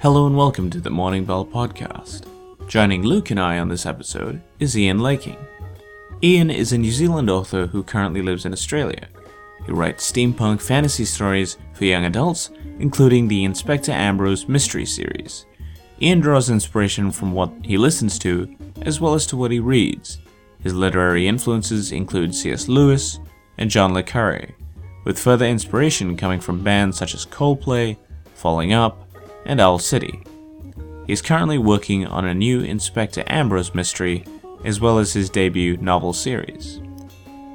Hello and welcome to the Morning Bell podcast. Joining Luke and I on this episode is Ian Laking. Ian is a New Zealand author who currently lives in Australia. He writes steampunk fantasy stories for young adults, including the Inspector Ambrose mystery series. Ian draws inspiration from what he listens to, as well as to what he reads. His literary influences include C.S. Lewis and John le Carre, with further inspiration coming from bands such as Coldplay, Falling Up, and Owl City. He's currently working on a new Inspector Ambrose mystery, as well as his debut novel series.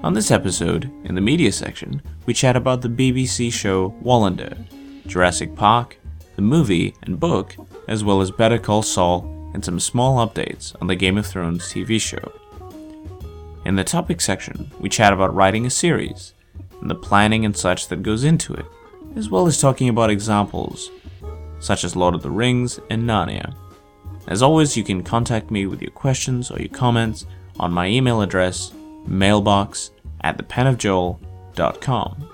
On this episode, in the media section, we chat about the BBC show Wallander, Jurassic Park, the movie and book, as well as Better Call Saul and some small updates on the Game of Thrones TV show. In the topic section, we chat about writing a series and the planning and such that goes into it, as well as talking about examples such as Lord of the Rings and Narnia. As always, you can contact me with your questions or your comments on my email address, mailbox at thepenofjoel.com.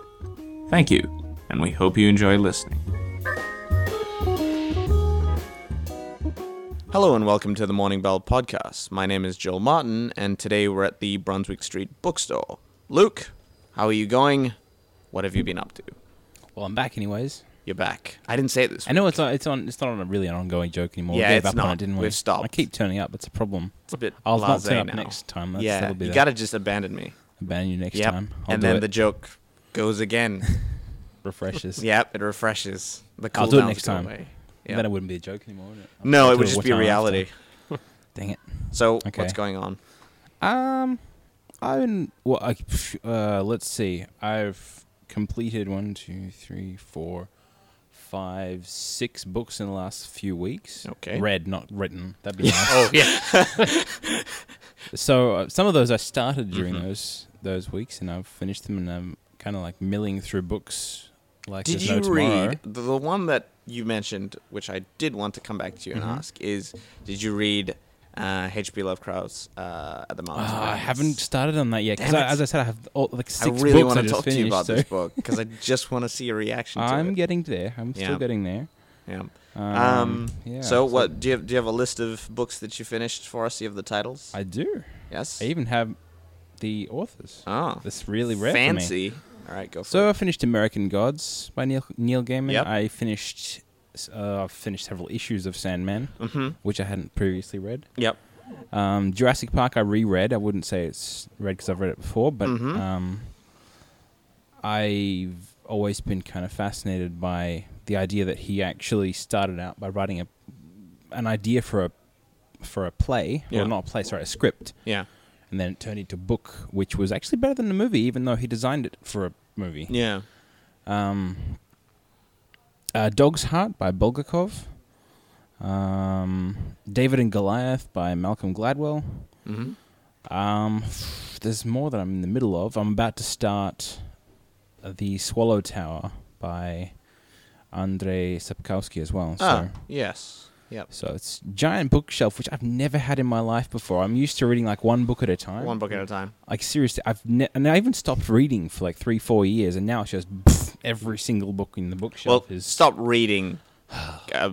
Thank you, and we hope you enjoy listening. Hello and welcome to the Morning Bell podcast. My name is Joel Martin, and today we're at the Brunswick Street bookstore. Luke, how are you going? What have you been up to? Well, I'm back anyways. You're back. I didn't say it this I know it's on, it's on. It's not on a really an ongoing joke anymore. Yeah, we gave it's up on not. it, didn't we? We've stopped. I keep turning up. It's a problem. It's a bit I'll not blasé turn up now. next time. That's, yeah, that'll be you that. gotta just abandon me. abandon you next Yep. time. I'll and do then it. the joke goes again. refreshes. yep, it refreshes. The I'll do it cooldowns next go time. away. Yep. Then it wouldn't be a joke anymore. Would it? I'll No, it would just be a time after. reality. Dang it. So, Okay. what's going on? Um, been, well, I, uh, let's see. I've completed one, two, three, four, five, six books in the last few weeks. Okay. Read, not written. That'd be nice. Oh, yeah. So uh, some of those I started during Mhm. those those weeks, and I've finished them, and I'm kind of like milling through books like Did you no read the, the one that you mentioned, which I did want to come back to you and Mhm. ask, is did you read uh, H.P. Lovecraft's uh, At the Mountains? of Ah, I haven't started on that yet because, as I said, I have all, like I really want to talk finished. to you about so this book because I just want to see a reaction to I'm it. getting there. I'm still getting there. Yeah. Um, Um, yeah. so, what do you have, do you have a list of books that you finished for us? Do you have the titles? I do. yes. I even have the authors. oh, That's really rare fancy. All right, go for So it. I finished American Gods by Neil Neil Gaiman. Yep. I finished. Uh, I've finished several issues of Sandman, Mm-hmm. which I hadn't previously read. Yep. Um, Jurassic Park I reread. I wouldn't say it's read because I've read it before, but Mhm. um, I've always been kind of fascinated by the idea that he actually started out by writing a an idea for a for a play, Yeah. or not a play, sorry, a script, Yeah. and then it turned into a book, which was actually better than the movie, even though he designed it for a movie. Yeah. Um, uh, Dog's Heart by Bulgakov. Um, David and Goliath by Malcolm Gladwell. Mm-hmm. Um, there's more that I'm in the middle of. I'm about to start The Swallow Tower by Andrei Sapkowski as well. So, Ah, yes. Yep. so it's giant bookshelf, which I've never had in my life before. I'm used to reading like one book at a time. One book at a time. Like seriously, I've ne- and I even stopped reading for like three, four years, and now it's just every single book in the Well, bookshelf is stop reading uh,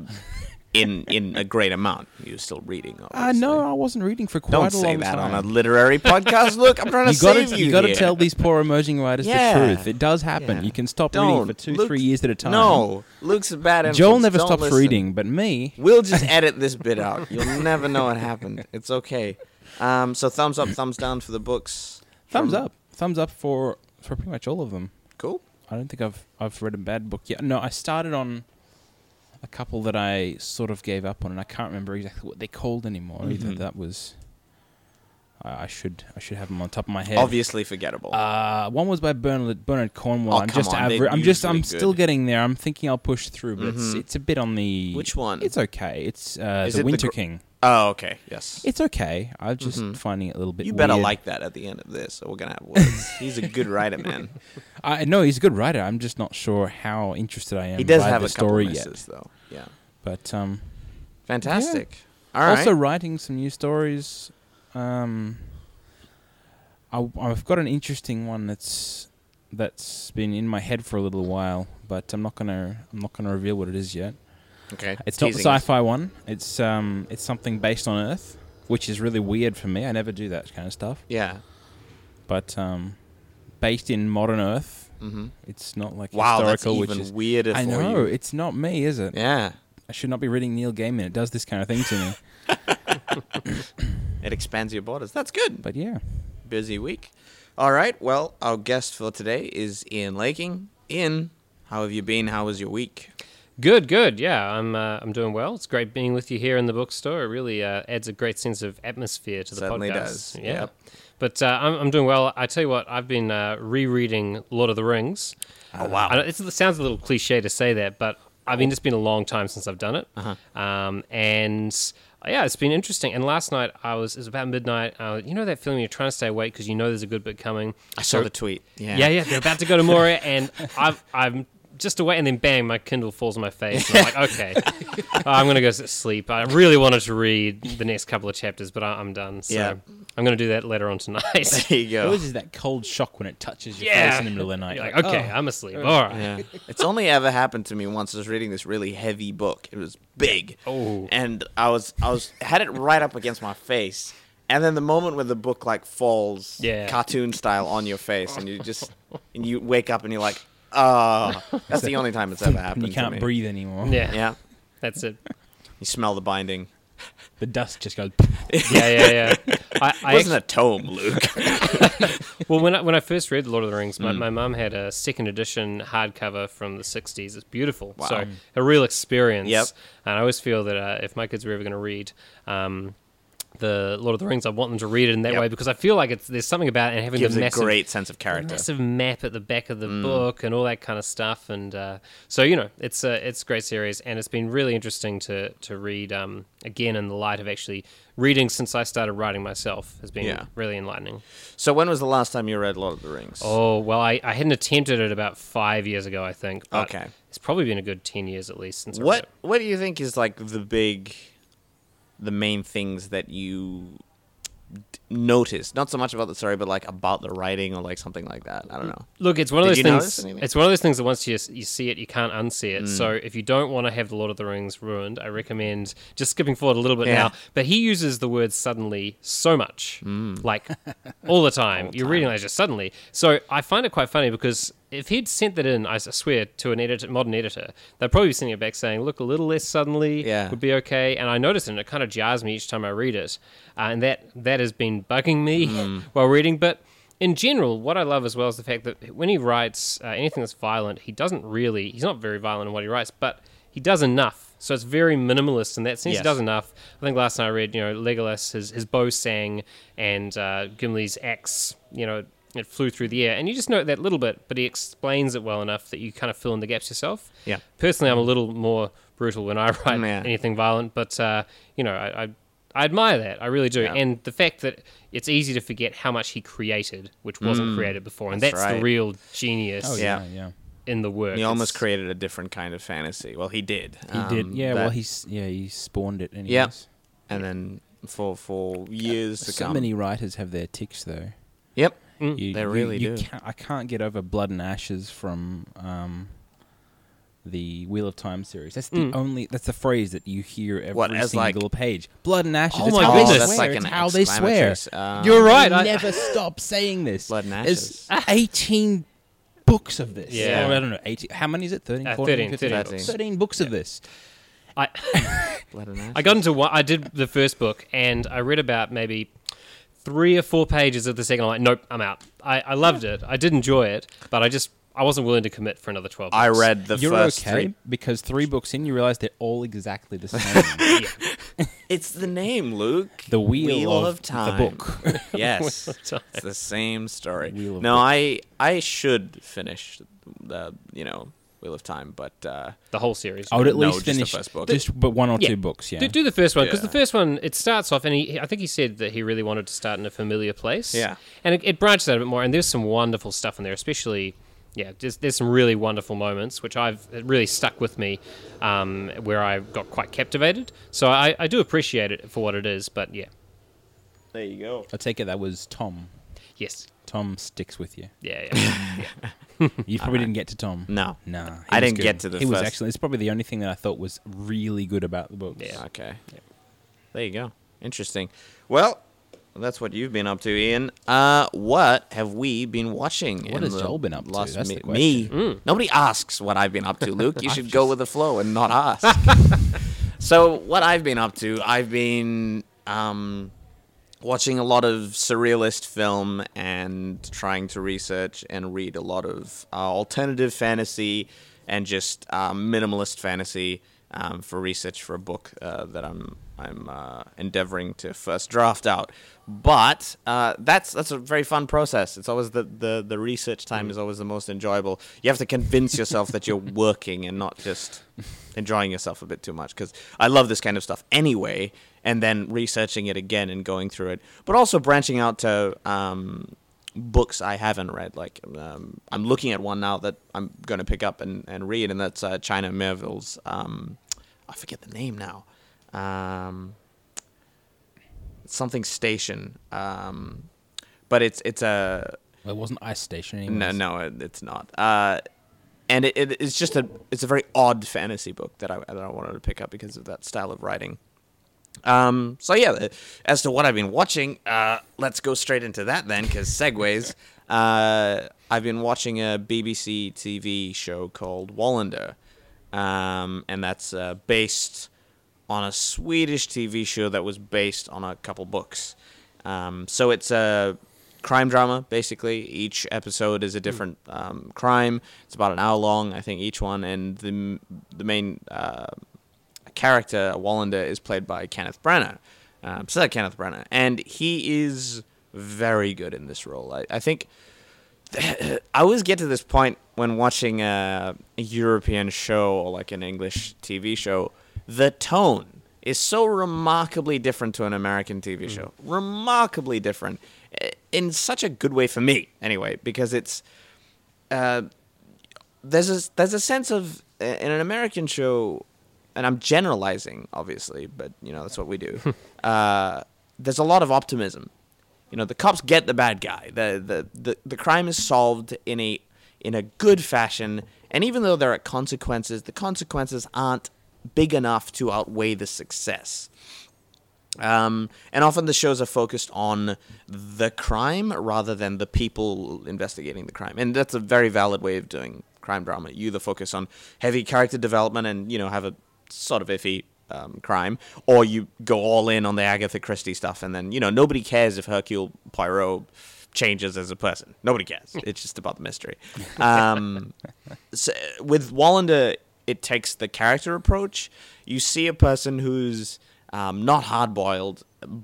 in in a great amount. You're still reading. Uh, Obviously. no, I wasn't reading for quite a bit. Don't a say long that time. on a literary podcast. Look, I'm trying to you gotta, save you. you gotta tell these poor emerging writers Yeah. the truth. It does happen. Yeah. You can stop Don't. reading for two, Luke- three years at a time. No, Luke's a bad influence. Joel never Don't stops listen. reading, but me. We'll just edit this bit out. You'll never know what happened. It's okay. Um, so thumbs up, thumbs down for the books. Thumbs up, thumbs up for for pretty much all of them. Cool. I don't think I've I've read a bad book yet. No, I started on a couple that I sort of gave up on, and I can't remember exactly what they're called anymore. Either Mhm. that was. I should I should have them on top of my head. Obviously forgettable. Uh, one was by Bernard Bernard Cornwell. Oh, I'm just on, aver- I'm just I'm usually still getting there. I'm thinking I'll push through, but it's Mhm. it's a bit on the. Which one? It's okay. It's uh, the it the Winter gr- King. Oh, okay. Yes. It's okay. I'm just Mhm. finding it a little bit. you better weird. like that at the end of this, or we're gonna have words. He's a good writer, man. I know he's a good writer. I'm just not sure how interested I am. He does by have the a couple story misses, yet. though. Yeah. But um, Fantastic. All right. also writing some new stories. Um, I, I've got an interesting one that's that's been in my head for a little while, but I'm not gonna I'm not gonna reveal what it is yet. Okay. It's not the teasing sci-fi one. It's um, it's something based on Earth, which is really weird for me. I never do that kind of stuff. Yeah. But um, based in modern Earth, Mm-hmm. it's not like Wow, that's historical, even which is. weirder I for know you. it's not me, is it? Yeah. I should not be reading Neil Gaiman. It does this kind of thing to me. It expands your borders. That's good. But yeah, Busy week. All right. Well, our guest for today is Ian Laking. Ian, how have you been? How was your week? Good, good. Yeah, I'm uh, I'm doing well. It's great being with you here in the bookstore. It really uh, adds a great sense of atmosphere to the Certainly podcast. does. Yeah. Yep. But uh, I'm, I'm doing well. I tell you what, I've been uh, rereading Lord of the Rings. Oh wow. I it sounds a little cliche to say that, but I mean, it's been a long time since I've done it. Uh-huh. Um, and uh, yeah, it's been interesting. And last night I was, it was about midnight. Uh, you know that feeling you're trying to stay awake because you know there's a good bit coming. I saw So- the tweet. Yeah. yeah, yeah, they're about to go to Moria, and I've, I'm just away, and then bang, my Kindle falls on my face. And I'm like, okay, I'm gonna go s- sleep. I really wanted to read the next couple of chapters, but I, I'm done. So Yeah. I'm gonna do that later on tonight. There you go. always is that cold shock when it touches your yeah, face in the middle of the night. You're like, okay, oh. I'm asleep. Oh. All right. Yeah. It's only ever happened to me once. I was reading this really heavy book. It was big. Oh. And I was I was had it right up against my face. And then the moment where the book like falls Yeah. cartoon style on your face and you just and you wake up and you're like, oh that's the only time it's ever happened. and you can't me. breathe anymore. Yeah, Yeah. that's it. You smell the binding. The dust just goes. Yeah, yeah, yeah. I, I It wasn't actu- a tome, Luke. well, when I, when I first read Lord of the Rings, my, Mm. my mum had a second edition hardcover from the 60s. It's beautiful. Wow. So, a real experience. Yep. And I always feel that uh, if my kids were ever going to read um, the Lord of the Rings, I want them to read it in that Yep. way because I feel like it's there's something about it and having Gives the a great sense of character. massive map at the back of the Mm. book and all that kind of stuff. And uh, so, you know, it's a, it's a great series and it's been really interesting to, to read um, again in the light of actually reading since I started writing myself has been Yeah. really enlightening. So when was the last time you read Lord of the Rings? Oh well, I, I hadn't attempted it about five years ago, I think. Okay. it's probably been a good ten years at least since. What. What do you think is like the big, the main things that you d- notice? Not so much about the story, but like about the writing or like something like that. I don't know. Look, it's one of Did those things. It's one of those things that once you you see it, you can't unsee it. Mm. So if you don't want to have the Lord of the Rings ruined, I recommend just skipping forward a little bit Yeah. now. But he uses the word suddenly so much, like all the time. You're reading like just suddenly. So I find it quite funny because. If he'd sent that in, I swear, to an editor, modern editor, they'd probably be sending it back saying, "Look, a little less suddenly Yeah. would be okay." And I notice it, and it kind of jars me each time I read it, uh, and that that has been bugging me while reading. But in general, what I love as well is the fact that when he writes uh, anything that's violent, he doesn't really, he's not very violent in what he writes, but he does enough. So it's very minimalist in that sense. Yes. He does enough. I think last time I read, you know, Legolas, his, his bow sang, and uh, Gimli's axe, you know, it flew through the air. And you just note that little bit, but he explains it well enough that you kind of fill in the gaps yourself. Yeah. Personally, I'm a little more brutal when I write Yeah. anything violent, but, uh, you know, I, I I admire that. I really do. Yeah. And the fact that it's easy to forget how much he created, which wasn't created before. And Mm. that's that's, right. the real genius Oh Yeah. yeah, yeah. in the work. He almost It's- created a different kind of fantasy. Well, he did. He did. Um, Yeah. well, he's yeah he spawned it. Anyways. Yeah. and then for for years to So come. many writers have their ticks though. Yep. Mm. You, They you- really you do. Can't, I can't get over Blood and Ashes from um, the Wheel of Time series. That's the Mm. only. That's the phrase that you hear every What, as like- single page. Blood and Ashes. Oh it's my how goodness. They that's swear. like it's how they swear. um, You're right. I- never stop saying this. Blood and There's Ashes. 18 books of this. Yeah. Or I don't know. 18. How many is it? 13, Uh, 14, 13, 15? 13 books. 13 books of this. I, Blood and Ashes. I got into one. I did the first book, and I read about maybe three or four pages of the second. I'm like, nope, I'm out. I, I loved it. I did enjoy it, but I just I wasn't willing to commit for another twelve. I read the You're first okay three. because three books in, you realize they're all exactly the same. It's the name, Luke. the wheel, Wheel of, of Time. the book. Yes, of Time. it's the same story. No, Book. I I should finish the you know Wheel of Time, but uh, the whole series. I would at No, least just the finish first book. just but one or Yeah. two books. Yeah. Do, do the first one because Yeah. the first one it starts off and he I think he said that he really wanted to start in a familiar place. Yeah. and it, it branches out a bit more and there's some wonderful stuff in there, especially yeah, there's, there's some really wonderful moments which I've it really stuck with me, um, where I got quite captivated. So I, I do appreciate it for what it is, but yeah, there you go. I take it that was Tom. Yes. Tom sticks with you. Yeah, yeah. yeah. You probably didn't get to Tom. No. Nah, he I didn't good. get to the He was first- excellent. It's probably the only thing that I thought was really good about the book. Yeah. Okay. There you go. Interesting. Well, that's what you've been up to, Ian. Uh, what have we been watching? What in has the Joel been up to? last That's mi- the Me. Mm. Nobody asks what I've been up to, Luke. You should go with the flow and not ask. so, what I've been up to, I've been um, watching a lot of surrealist film and trying to research and read a lot of uh, alternative fantasy and just uh, minimalist fantasy um, for research for a book uh, that I'm I'm uh, endeavoring to first draft out. But uh, that's that's a very fun process. It's always the, the, the research time is always the most enjoyable. You have to convince yourself that you're working and not just enjoying yourself a bit too much. Because I love this kind of stuff anyway, and then researching it again and going through it, but also branching out to um, books I haven't read. Like um, I'm looking at one now that I'm going to pick up and, and read, and that's uh, China Miéville's. Um, I forget the name now. Um, something station. Um, but it's it's a Well, it wasn't Ice Station no anymore. no it, it's not. Uh, and it, it, it's just a it's a very odd fantasy book that I that I wanted to pick up because of that style of writing. Um, so yeah, uh, as to what I've been watching, uh, let's go straight into that then, because segues. Uh, I've been watching a BBC TV show called Wallander, um, and that's uh, based on a Swedish TV show that was based on a couple books. Um, so it's a crime drama, basically. Each episode is a different um, crime. It's about an hour long, I think, each one, and the the main character Wallander is played by Kenneth Branagh. Um, Sir Kenneth Branagh, and he is very good in this role. I, I think I always get to this point when watching a, a European show or like an English TV show, the tone is so remarkably different to an American TV show. Remarkably different, in such a good way for me, anyway, because it's uh, there's a there's a sense of in an American show, and I'm generalizing, obviously, but you know that's what we do. uh, there's a lot of optimism. You know, the cops get the bad guy. The, the the the crime is solved in a in a good fashion, and even though there are consequences, the consequences aren't big enough to outweigh the success. Um, and often the shows are focused on the crime rather than the people investigating the crime. And that's a very valid way of doing crime drama. You either focus on heavy character development and, you know, have a sort of iffy um, crime, or you go all in on the Agatha Christie stuff and then, you know, nobody cares if Hercule Poirot changes as a person. Nobody cares. it's just about the mystery. Um, so with Wallander, it takes the character approach. You see a person who's um, not hard boiled,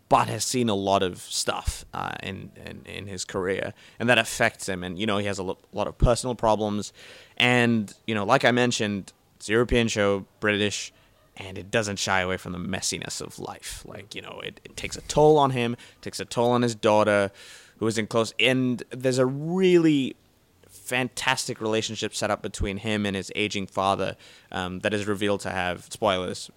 but has seen a lot of stuff uh, in, in in his career, and that affects him. And you know, he has a lo- lot of personal problems, and you know, like I mentioned, it's a European show, British. And it doesn't shy away from the messiness of life. Like, you know, it, it takes a toll on him, takes a toll on his daughter, who is in close. And there's a really fantastic relationship set up between him and his aging father um, that is revealed to have spoilers.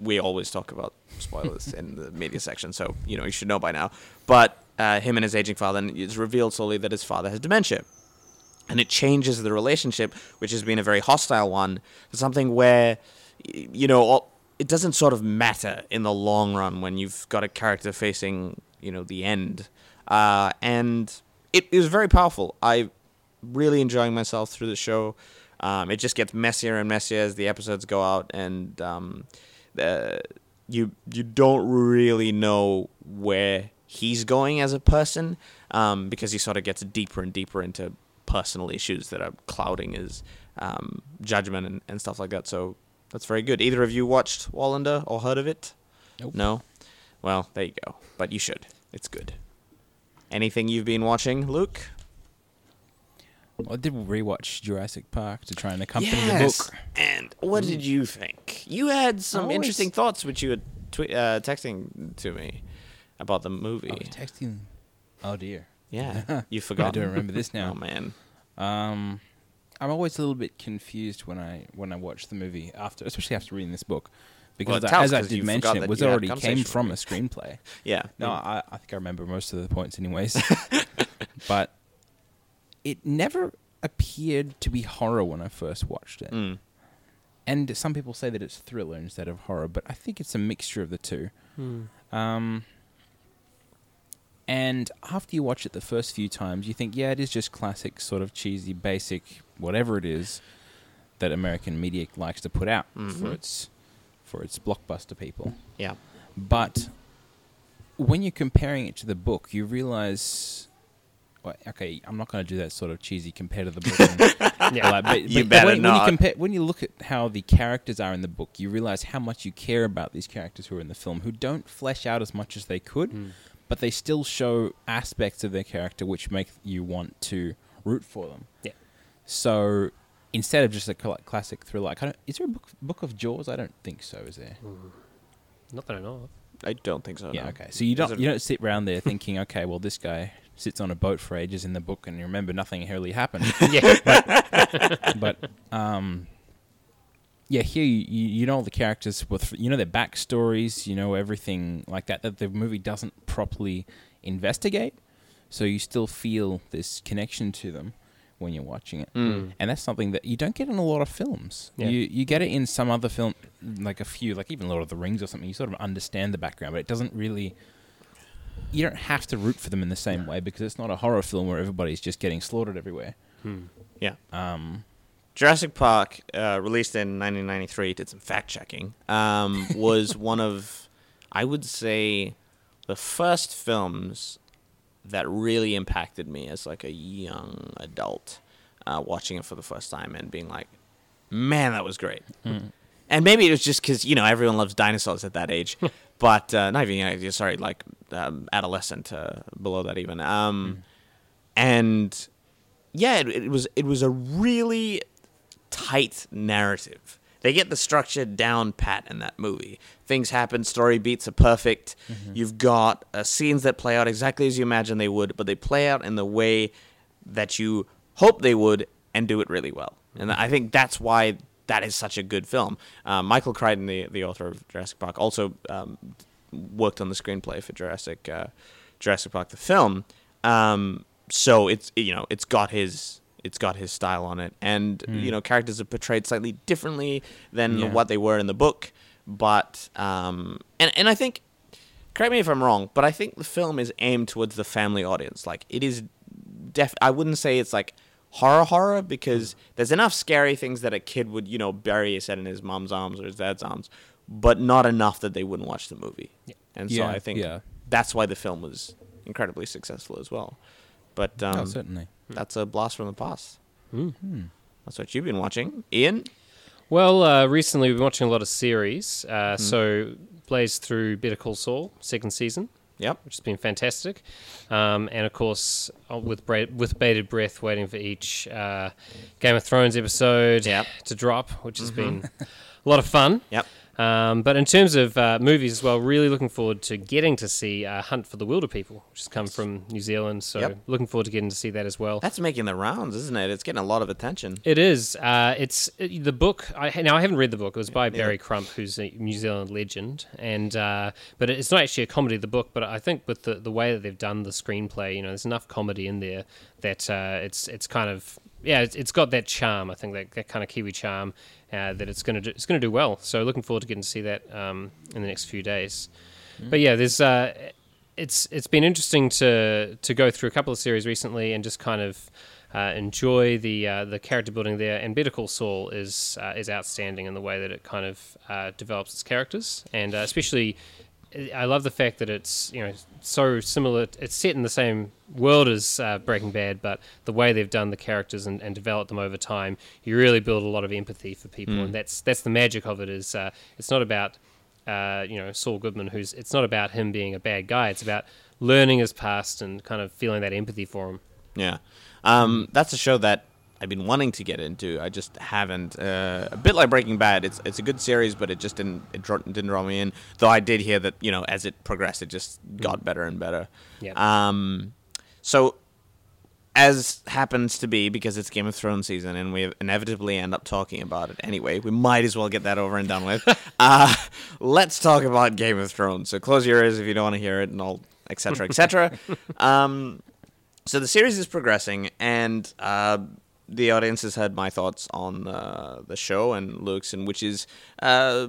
We always talk about spoilers in the media section, so you know you should know by now. But uh, him and his aging father, and it's revealed slowly that his father has dementia, and it changes the relationship, which has been a very hostile one, to something where you know it doesn't sort of matter in the long run when you've got a character facing you know the end, uh, and it is very powerful. I really enjoying myself through the show. Um, it just gets messier and messier as the episodes go out, and um, the, you you don't really know where he's going as a person um, because he sort of gets deeper and deeper into personal issues that are clouding his um, judgment and, and stuff like that. So that's very good. Either of you watched Wallander or heard of it? Nope. No. Well, there you go. But you should. It's good. Anything you've been watching, Luke? I did rewatch Jurassic Park to try and accompany Yes. the book. And what did you think? You had some always- interesting thoughts, which you were tw- uh, texting to me about the movie. I was texting. Oh dear. Yeah, you forgot. I don't remember this now. Oh man. Um, I'm always a little bit confused when I when I watch the movie after, especially after reading this book, because it I- as I did mention, it was you had a already came from a screenplay. Yeah. No, I, I think I remember most of the points, anyways. but it never appeared to be horror when I first watched it. Mm. And some people say that it's thriller instead of horror, but I think it's a mixture of the two. Um, and after you watch it the first few times, you think, yeah, it is just classic, sort of cheesy, basic, whatever it is that American media likes to put out mm-hmm. for its for its blockbuster people. Yeah. But when you're comparing it to the book, you realize. Well, okay, I'm not going to do that sort of cheesy compare to the book. and- Yeah. like, but, You but better when, When not. you, compare, when you look at how the characters are in the book, you realize how much you care about these characters who are in the film, who don't flesh out as much as they could, hmm. But they still show aspects of their character which make you want to root for them. Yeah. So instead of just a cl- classic thriller, I kind of is there a book book of Jaws? I don't think so. Is there? Not that I know of. I don't think so. Yeah. no. Okay. So you don't it- you don't sit around there thinking, okay, well this guy sits on a boat for ages in the book and you remember nothing really happened. Yeah. but um, yeah, here you, you you know all the characters with you know their backstories, you know everything like that that the movie doesn't properly investigate, so you still feel this connection to them when you're watching it, Mm. and that's something that you don't get in a lot of films. Yeah. You you get it in some other film, like a few, like even Lord of the Rings or something. You sort of understand the background, but it doesn't really. You don't have to root for them in the same way because it's not a horror film where everybody's just getting slaughtered everywhere. Yeah. Um, Jurassic Park, uh, released in 1993, did some fact checking, um, was one of, I would say, the first films that really impacted me as like a young adult uh, watching it for the first time and being like, man, that was great. And maybe it was just because, you know, everyone loves dinosaurs at that age. but uh, not even, sorry, like um, adolescent, uh, below that even. Um, And yeah, it, it was it was a really tight narrative. They get the structure down pat in that movie. Things happen, story beats are perfect. You've got uh, scenes that play out exactly as you imagine they would, but they play out in the way that you hope they would and do it really well. And I think that's why that is such a good film. Uh, Michael Crichton, the, the author of Jurassic Park, also um, worked on the screenplay for Jurassic uh, Jurassic Park the film. Um, so it's you know it's got his it's got his style on it, and you know characters are portrayed slightly differently than Yeah. what they were in the book. But um, and and I think correct me if I'm wrong, but I think the film is aimed towards the family audience. Like it is def I wouldn't say it's like horror horror because there's enough scary things that a kid would, you know, bury his head in his mom's arms or his dad's arms, but not enough that they wouldn't watch the movie. And so Yeah, I think yeah. that's why the film was incredibly successful as well. But um, oh, certainly. that's a blast from the past. Hmm. That's what you've been watching, Ian. Well, uh, recently we've been watching a lot of series. Uh, So, blazed through Better Call Saul, second season, Yep. which has been fantastic. Um, and of course, uh, with bra- with bated breath, waiting for each uh, Game of Thrones episode Yep. to drop, which has been a lot of fun. Yep. Um, but in terms of uh, movies as well, really looking forward to getting to see uh, Hunt for the Wilderpeople, which has come from New Zealand. So Yep. looking forward to getting to see that as well. That's making the rounds, isn't it? It's getting a lot of attention. It is. Uh, it's it, the book. I now I haven't read the book. It was by Barry Crump, who's a New Zealand legend, and uh, but it's not actually a comedy. The book, but I think with the the way that they've done the screenplay, you know, there's enough comedy in there that uh, it's it's kind of yeah, it's, it's got that charm. I think that, that kind of Kiwi charm uh, that it's gonna do, it's gonna do well. So looking forward to getting to see that um, in the next few days. But yeah, there's uh, it's it's been interesting to to go through a couple of series recently and just kind of uh, enjoy the uh, the character building there. And Better Call Saul is uh, is outstanding in the way that it kind of uh, develops its characters, and uh, especially. I love the fact that it's you know so similar. It's set in the same world as uh, Breaking Bad, but the way they've done the characters and, and developed them over time, you really build a lot of empathy for people, and that's that's the magic of it. Is uh, it's not about uh, you know Saul Goodman, who's it's not about him being a bad guy. It's about learning his past and kind of feeling that empathy for him. Yeah. Um, that's a show that I've been wanting to get into. I just haven't. Uh, a bit like Breaking Bad. It's it's a good series, but it just didn't it draw, didn't draw me in. Though I did hear that you know as it progressed, it just got better and better. Yeah. Um, so as happens to be because it's Game of Thrones season and we inevitably end up talking about it anyway, we might as well get that over and done with. uh, let's talk about Game of Thrones. So close your ears if you don't want to hear it, and all etc. etc. um, so the series is progressing, and uh, the audience has heard my thoughts on uh, the show and Luke's, and which is uh,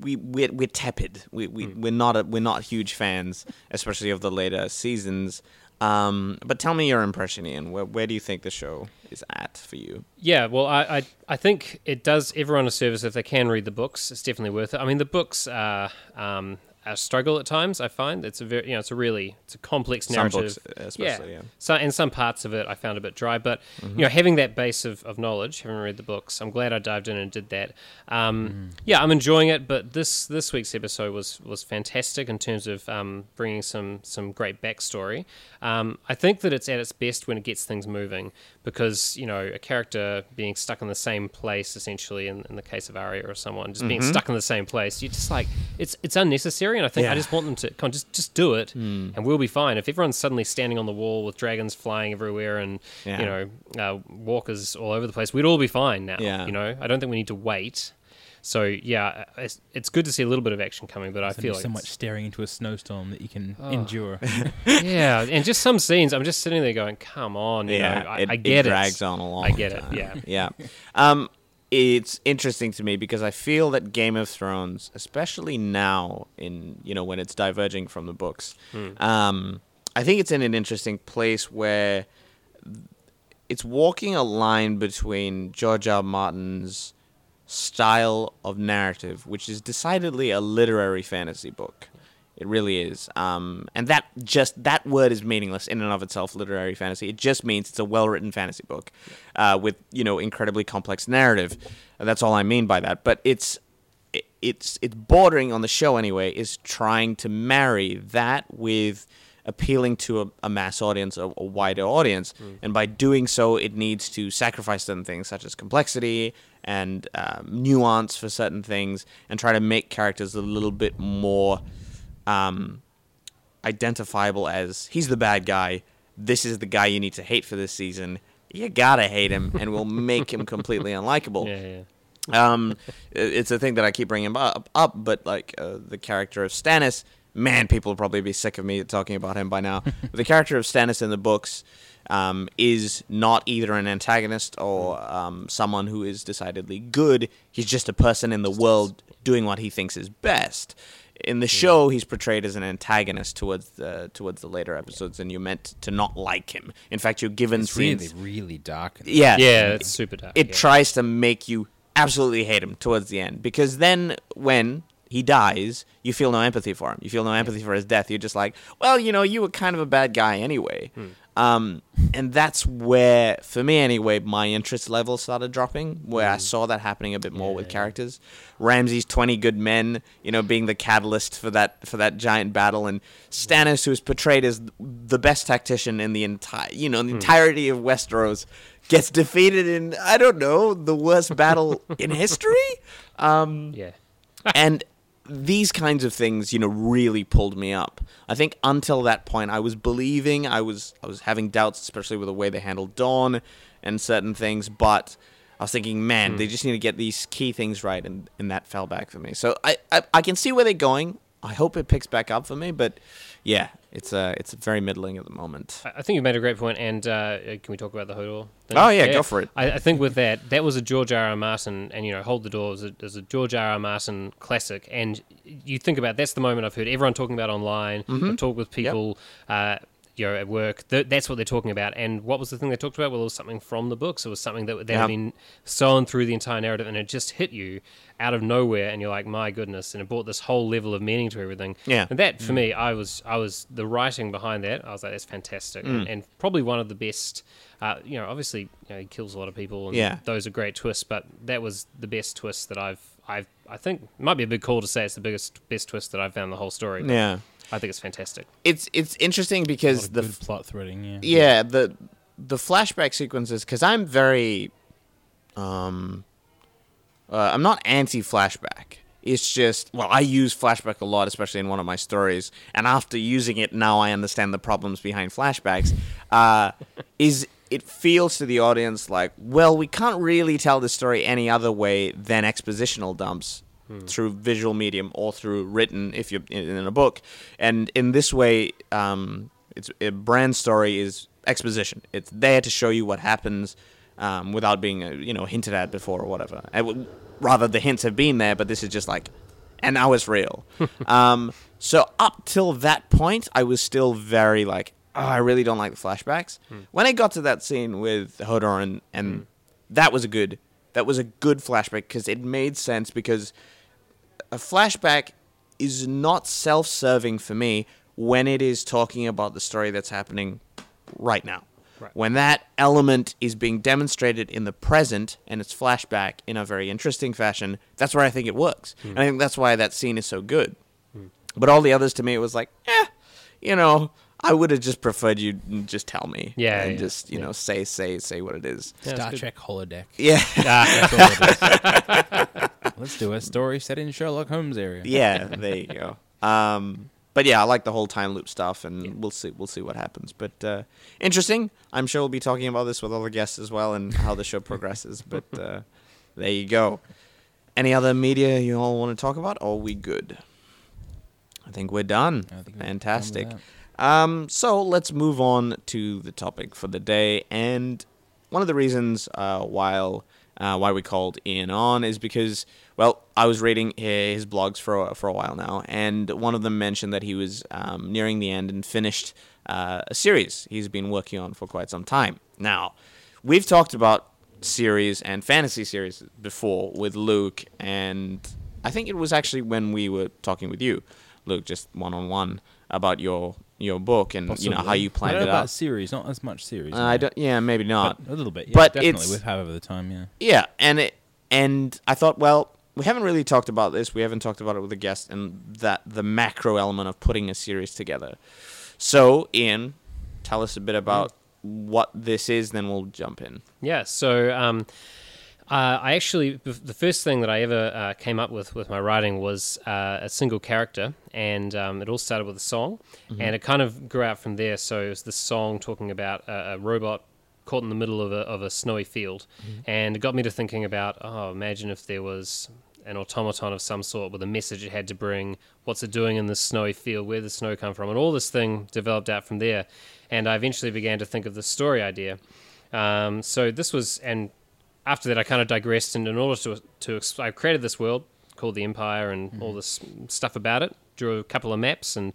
we we're, we're tepid. We we we're not a, we're not huge fans, especially of the later seasons. Um, but tell me your impression, Ian. Where where do you think the show is at for you? Yeah, well, I, I I think it does everyone a service if they can read the books. It's definitely worth it. I mean, the books are um, a struggle at times. I find it's a very you know it's a really it's a complex Some narrative. books, especially, yeah. So and some parts of it I found a bit dry, but Mm-hmm. you know having that base of, of knowledge, having read the books, I'm glad I dived in and did that. Um, Mm. Yeah, I'm enjoying it. But this this week's episode was was fantastic in terms of um, bringing some some great backstory. Um, I think that it's at its best when it gets things moving because you know a character being stuck in the same place essentially in, in the case of Arya or someone just being stuck in the same place you're just like it's it's unnecessary and I think I Mm-hmm. Just want them to come on, just just do it Hmm. and we'll be fine if everyone's suddenly standing on the wall with dragons flying everywhere and Yeah. you know uh, walkers all over the place we'd all be fine now Yeah. you know I don't think we need to wait so yeah it's, it's good to see a little bit of action coming but I feel like so much staring into a snowstorm that you can Oh. endure. yeah, and just some scenes, I'm just sitting there going, "Come on, you yeah, know, I, it, I get it drags it." on a long I get it, yeah. yeah. Um, it's interesting to me because I feel that Game of Thrones, especially now in you know when it's diverging from the books, um, I think it's in an interesting place where it's walking a line between George R. R. Martin's style of narrative, which is decidedly a literary fantasy book. It really is. Um, and that just that word is meaningless in and of itself. Literary fantasy. It just means it's a well-written fantasy book uh, with you know incredibly complex narrative. And that's all I mean by that. But it's it- it's it's bordering on the show anyway. Is trying to marry that with appealing to a, a mass audience, a, a wider audience, and by doing so, it needs to sacrifice certain things such as complexity and um, nuance for certain things, and try to make characters a little bit more um, identifiable as he's the bad guy. This is the guy you need to hate for this season. You gotta hate him, and we'll make him completely unlikable. Yeah, yeah. Um, it's a thing that I keep bringing up, up but like uh, the character of Stannis, man, people will probably be sick of me talking about him by now. the character of Stannis in the books um, is not either an antagonist or um, someone who is decidedly good. He's just a person in the world doing what he thinks is best. In the show, he's portrayed as an antagonist towards the towards the later episodes, and you're meant to not like him. In fact, you're given It's really, scenes. really dark. in yeah, Yeah, it's super dark. it yeah. tries to make you absolutely hate him towards the end because then when he dies you feel no empathy for him. You feel no empathy for his death. You're just like well you know you were kind of a bad guy anyway. Um, and that's where for me anyway my interest level started dropping where i saw that happening a bit more with characters. Ramsay's 20 good men you know being the catalyst for that for that giant battle and stannis who's portrayed as the best tactician in the entire you know the entirety of westeros gets defeated in I don't know the worst battle in history. Um, Yeah. and these kinds of things, you know, really pulled me up. I think until that point, I was believing, I was I was having doubts, especially with the way they handled Dorne and certain things. But I was thinking, man, they hmm. just need to get these key things right, and, and that fell back for me. So I, I I can see where they're going. I hope it picks back up for me, but yeah, it's uh it's very middling at the moment. I think you've made a great point, and uh, can we talk about the Hodor? Thing? Oh, yeah, go for it. I, I think with that, that was a George R. R. Martin, and you know, Hold the Door is a, is a George R. R. Martin classic. And you think about that's the moment I've heard everyone talking about online. Mm-hmm. I've talked with people, uh, you know, at work. Th- that's what they're talking about. And what was the thing they talked about? Well, it was something from the books. It was something that, that Yeah. had been sewn through the entire narrative, and it just hit you out of nowhere, and you're like, my goodness! And it brought this whole level of meaning to everything. Yeah. And that for me, I was I was the writing behind that. I was like, that's fantastic, Mm. and, and probably one of the best. Uh, you know, obviously, you know, he kills a lot of people, and Yeah. those are great twists. But that was the best twist that I've I've I think it might be a big call to say it's the biggest best twist that I've found in the whole story. but Yeah, I think it's fantastic. it's it's interesting because the good plot threading. Yeah. yeah the the flashback sequences because i'm very um uh, i'm not anti flashback it's just well i use flashback a lot especially in one of my stories and after using it now i understand the problems behind flashbacks uh is it feels to the audience like well we can't really tell the story any other way than expositional dumps through visual medium or through written if you're in, in a book and in this way um It's a brand story is exposition. It's there to show you what happens um, without being uh, you know hinted at before or whatever. And w- rather, the hints have been there, but this is just like, and now it's real. um, so up till that point, I was still very like, oh, I really don't like the flashbacks. When I got to that scene with Hodor and and that was a good that was a good flashback because it made sense because a flashback is not self-serving for me when it is talking about the story that's happening right now. Right. When that element is being demonstrated in the present and it's flashback in a very interesting fashion, that's where I think it works. And I think that's why that scene is so good. But all the others to me, it was like, eh, you know, I would have just preferred you just tell me. Yeah, And yeah, just, you know, say, say, say what it is. Yeah, Star. Trek holodeck. Yeah. That's all it is. Let's do a story set in Sherlock Holmes area. yeah, there you go. Um, but yeah, I like the whole time loop stuff, and we'll see we'll see what happens. But uh, interesting. I'm sure we'll be talking about this with other guests as well, and how the show progresses. But uh, there you go. Any other media you all want to talk about? Or are we good? I think we're done. Think we're done Fantastic. Um, so let's move on to the topic for the day. And one of the reasons uh, while uh, why we called Ian on is because, well, I was reading his blogs for a, for a while now, and one of them mentioned that he was um, nearing the end and finished uh, a series he's been working on for quite some time. Now, we've talked about series and fantasy series before with Luke, and I think it was actually when we were talking with you, Luke, just one on one about your your book and you know how Possibly. you I planned don't it know about out. series, not as much series. Uh. I don't. Yeah, maybe not. But a little bit. Yeah, But definitely. it's- We've had over the time. Yeah. Yeah, and it and I thought, well, we haven't really talked about this. We haven't talked about it with a guest, and that the macro element of putting a series together. So, Ian, tell us a bit about what this is, then we'll jump in. Yeah, so um, uh, I actually the first thing that I ever uh, came up with with my writing was uh, a single character, and um, it all started with a song, and it kind of grew out from there. So it was this song talking about a, a robot caught in the middle of a of a snowy field, and it got me to thinking about oh, imagine if there was an automaton of some sort with a message it had to bring. What's it doing in this snowy field? Where does the snow come from? And all this thing developed out from there. And I eventually began to think of the story idea. Um, so this was, and after that, I kind of digressed. And in order to to, I created this world called the Empire and all this stuff about it. Drew a couple of maps and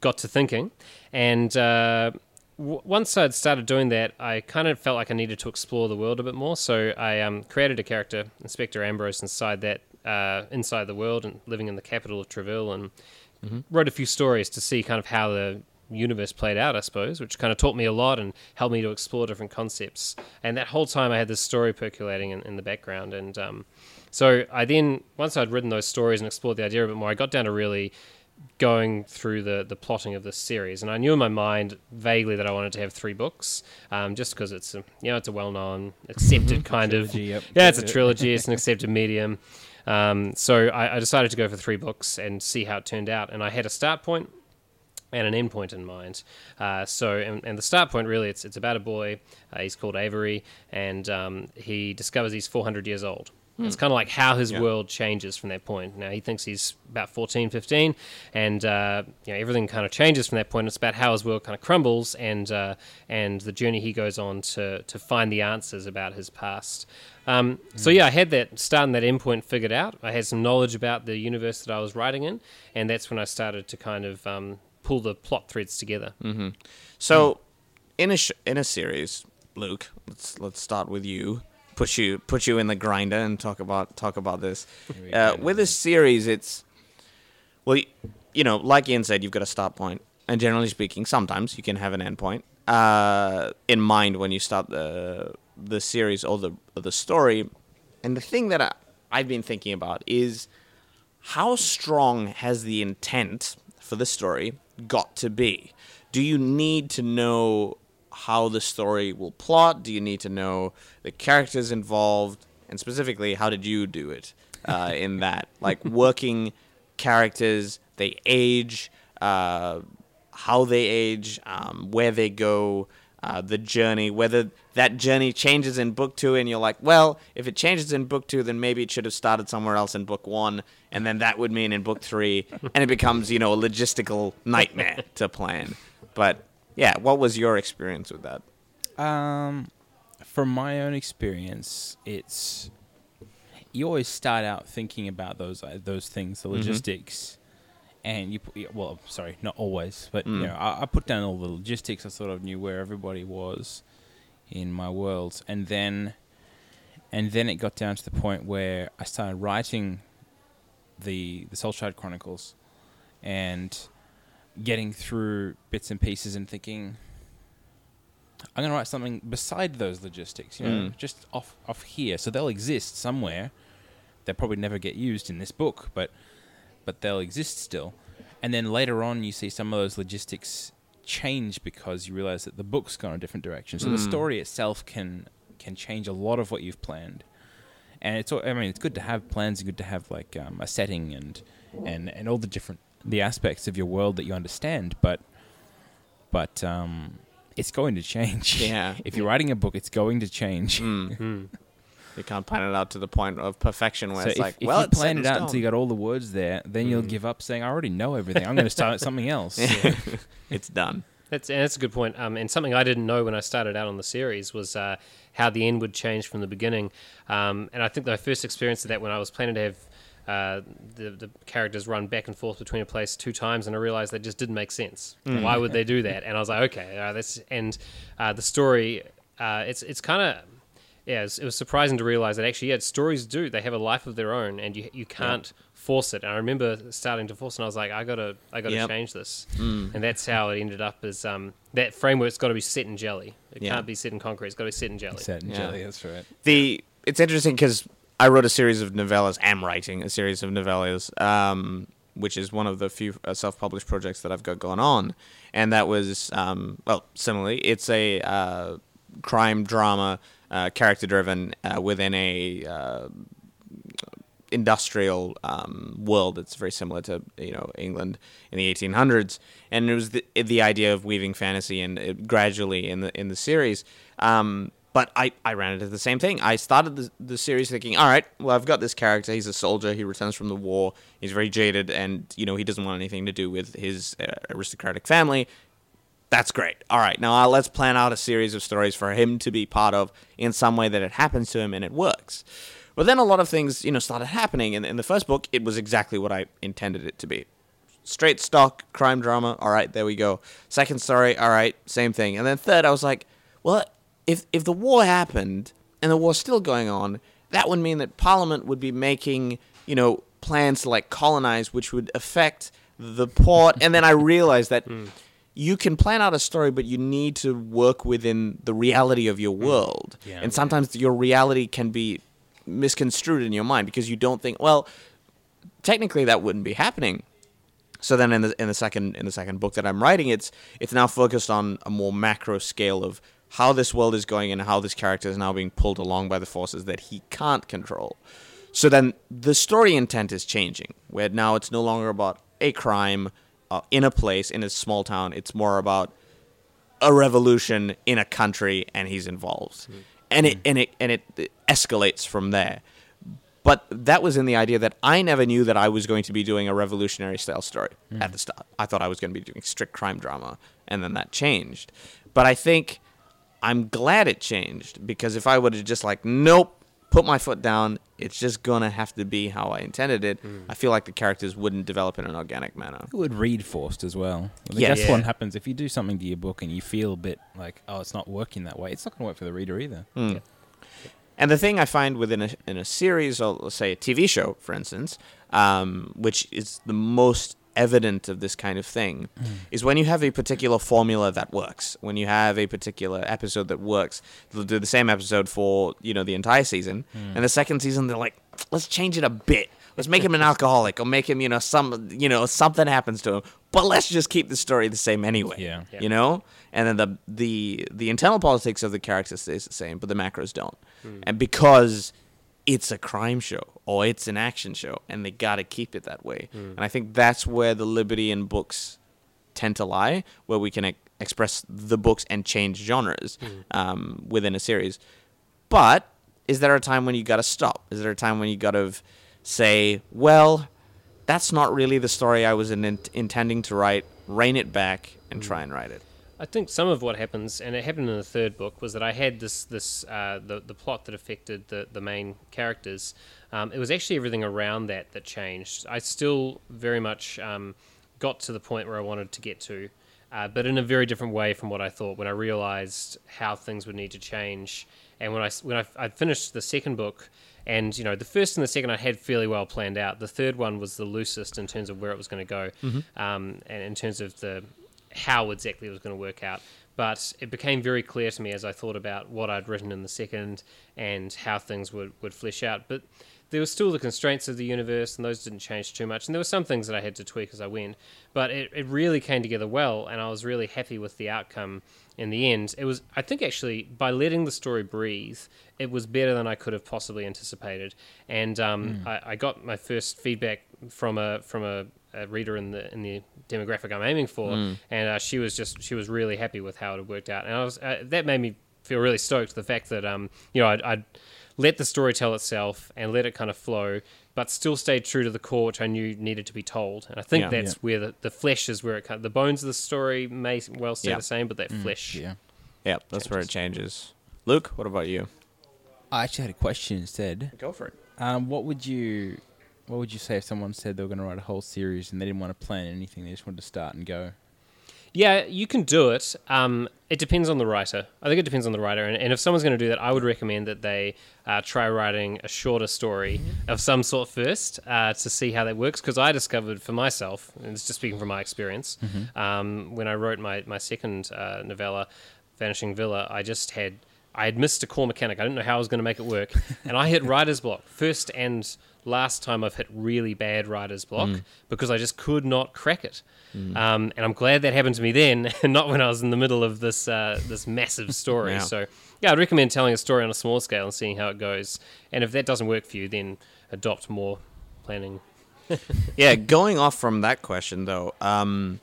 got to thinking. And uh, w- once I'd started doing that, I kind of felt like I needed to explore the world a bit more. So I um, created a character, Inspector Ambrose, inside that, uh, inside the world and living in the capital of Treville, and wrote a few stories to see kind of how the universe played out, I suppose, which kind of taught me a lot and helped me to explore different concepts. And that whole time, I had this story percolating in, in the background, and um, so I then once I'd written those stories and explored the idea a bit more, I got down to really going through the the plotting of this series, and I knew in my mind vaguely that I wanted to have three books, um, just because it's a you know it's a well known accepted kind of yep. yeah it's a trilogy, it's an accepted medium. Um, so I, I decided to go for three books and see how it turned out, and I had a start point and an end point in mind. Uh, so, and, and the start point really, it's it's about a boy. Uh, he's called Avery, and um, he discovers he's 400 years old. It's kind of like how his Yeah. world changes from that point. Now he thinks he's about 14, 15, and uh, you know everything kind of changes from that point. It's about how his world kind of crumbles, and uh, and the journey he goes on to to find the answers about his past. Um, So yeah, I had that start and that end point figured out. I had some knowledge about the universe that I was writing in, and that's when I started to kind of um, pull the plot threads together. So, in a sh- in a series, Luke, let's let's start with you. Put you put you in the grinder and talk about talk about this. Uh, with a series, it's well, y- you know, like Ian said, you've got a start point, and generally speaking, sometimes you can have an end point uh, in mind when you start the the series or the or the story. And the thing that I, I've been thinking about is how strong has the intent for the story got to be? Do you need to know how the story will plot? Do you need to know the characters involved? And specifically, how did you do it uh, in that? Like working characters, they age, uh, how they age, um, where they go, uh, the journey, whether that journey changes in book two, and you're like, well, if it changes in book two, then maybe it should have started somewhere else in book one, and then that would mean in book three, and it becomes, you know, a logistical nightmare to plan. But yeah, what was your experience with that? Um, from my own experience, it's you always start out thinking about those uh, those things, the Mm-hmm. logistics, and you put, well, sorry, not always, but Mm. you know, I, I put down all the logistics. I sort of knew where everybody was in my worlds, and then and then it got down to the point where I started writing the the Soul Shard Chronicles, and getting through bits and pieces and thinking. I'm gonna write something beside those logistics, you know, Mm. just off off here. So they'll exist somewhere. They'll probably never get used in this book, but but they'll exist still. And then later on, you see some of those logistics change because you realize that the book's gone a different direction. So the Mm. story itself can can change a lot of what you've planned. And it's all, I mean, it's good to have plans. It's good to have like um, a setting and and and all the different the aspects of your world that you understand. But but um, it's going to change. Yeah. if you're writing a book, it's going to change. Mm. You can't plan it out to the point of perfection where So it's if, like, if well, you it's plan it out until you got all the words there, then you'll Mm. give up saying, "I already know everything. I'm going to start something else." it's done. That's and that's a good point. Um, and something I didn't know when I started out on the series was uh, how the end would change from the beginning. Um, and I think my first experience of that when I was planning to have uh, the the characters run back and forth between a place two times, and I realized that just didn't make sense. Why would they do that? And I was like, okay, all right, that's and uh, the story. Uh, it's it's kind of yeah, it was, it was surprising to realize that actually, yeah, stories do. They have a life of their own, and you you can't force it. And I remember starting to force, and I was like, I gotta I gotta Yep. change this, and that's how it ended up. As um, that framework's got to be set in jelly. It Yeah. can't be set in concrete. It's got to be set in jelly. Set in Yeah. jelly, that's right. the it's interesting because I wrote a series of novellas. Am writing a series of novellas, um, which is one of the few uh, self-published projects that I've got going on, and that was um, well, similarly, it's a uh, crime drama, uh, character-driven uh, within a uh, industrial um, world that's very similar to you know England in the 1800s, and it was the, the idea of weaving fantasy and gradually in the in the series. Um, but I, I ran into the same thing. I started the, the series thinking, all right, well, I've got this character. He's a soldier. He returns from the war. He's very jaded, and you know he doesn't want anything to do with his uh, aristocratic family. That's great. All right, now uh, let's plan out a series of stories for him to be part of in some way that it happens to him and it works. But then a lot of things, you know, started happening. And in the first book, it was exactly what I intended it to be. Straight stock crime drama. All right, there we go. Second story. All right, same thing. And then third, I was like, well, if if the war happened and the war's still going on, that would mean that Parliament would be making, you know, plans to like colonize, which would affect the port. and then I realized that you can plan out a story, but you need to work within the reality of your mm. world. Yeah. and sometimes your reality can be misconstrued in your mind because you don't think, well, technically that wouldn't be happening. So then in the in the second in the second book that I'm writing, it's it's now focused on a more macro scale of how this world is going and how this character is now being pulled along by the forces that he can't control. So then the story intent is changing, where now it's no longer about a crime uh, in a place in a small town. It's more about a revolution in a country, and he's involved, and it and it and it escalates from there. But that was in the idea that I never knew that I was going to be doing a revolutionary style story at the start. I thought I was going to be doing strict crime drama, and then that changed. But I think I'm glad it changed because if I would have just like, nope, put my foot down, it's just gonna have to be how I intended it. I feel like the characters wouldn't develop in an organic manner. It would read forced as well. I think Yeah. that's Yeah. what happens if you do something to your book and you feel a bit like, oh, it's not working that way. It's not going to work for the reader either. Mm. And the thing I find within a, in a series, or let's say a TV show, for instance, um, which is the most evident of this kind of thing, mm. is when you have a particular formula that works. When you have a particular episode that works, they'll do the same episode for you know the entire season, mm. and the second season they're like, let's change it a bit. Let's make him an alcoholic, or make him, you know, some, you know, something happens to him. But let's just keep the story the same anyway. Yeah. Yeah. You know, and then the the the internal politics of the character stays the same, but the macros don't. Hmm. And because it's a crime show or it's an action show, and they gotta keep it that way. Hmm. And I think that's where the liberty in books tend to lie, where we can e- express the books and change genres hmm. um, within a series. But is there a time when you got to stop? Is there a time when you got to say, well, that's not really the story I was in- intending to write, rein it back, and hmm. try and write it? I think some of what happens, and it happened in the third book, was that I had this this uh, the the plot that affected the the main characters. Um, it was actually everything around that that changed. I still very much um, got to the point where I wanted to get to, uh, but in a very different way from what I thought. When I realized how things would need to change, and when I when I, I finished the second book, and you know the first and the second I had fairly well planned out. The third one was the loosest in terms of where it was going to go, um, and in terms of the how exactly it was going to work out. But it became very clear to me as I thought about what I'd written in the second and how things would, would flesh out. But there were still the constraints of the universe, and those didn't change too much. And there were some things that I had to tweak as I went. But it, it really came together well, and I was really happy with the outcome in the end. It was, I think, actually, by letting the story breathe, it was better than I could have possibly anticipated. And um, I, I got my first feedback from a from a, a reader in the in the demographic I'm aiming for, and uh, she was just she was really happy with how it had worked out, and I was uh, that made me feel really stoked. The fact that um you know I'd, I'd let the story tell itself and let it kind of flow, but still stayed true to the core, which I knew needed to be told. And I think Yeah. that's where the, the flesh is where it kind of, the bones of the story may well stay Yeah. the same, but that flesh. Yeah. Yeah, that's where it changes. Luke, what about you? I actually had a question instead. Go for it. Um, what would you, what would you say if someone said they were going to write a whole series and they didn't want to plan anything? They just wanted to start and go. Yeah, you can do it. Um, it depends on the writer. I think it depends on the writer. And, and if someone's going to do that, I would recommend that they uh, try writing a shorter story of some sort first uh, to see how that works. Because I discovered for myself, and it's just speaking from my experience, um, when I wrote my, my second uh, novella, Vanishing Villa, I just had. I had missed a core mechanic. I didn't know how I was going to make it work. And I hit writer's block. First and last time I've hit really bad writer's block because I just could not crack it. Um, and I'm glad that happened to me then, and not when I was in the middle of this uh, this massive story. So yeah, I'd recommend telling a story on a small scale and seeing how it goes. And if that doesn't work for you, then adopt more planning. yeah, going off from that question though, um,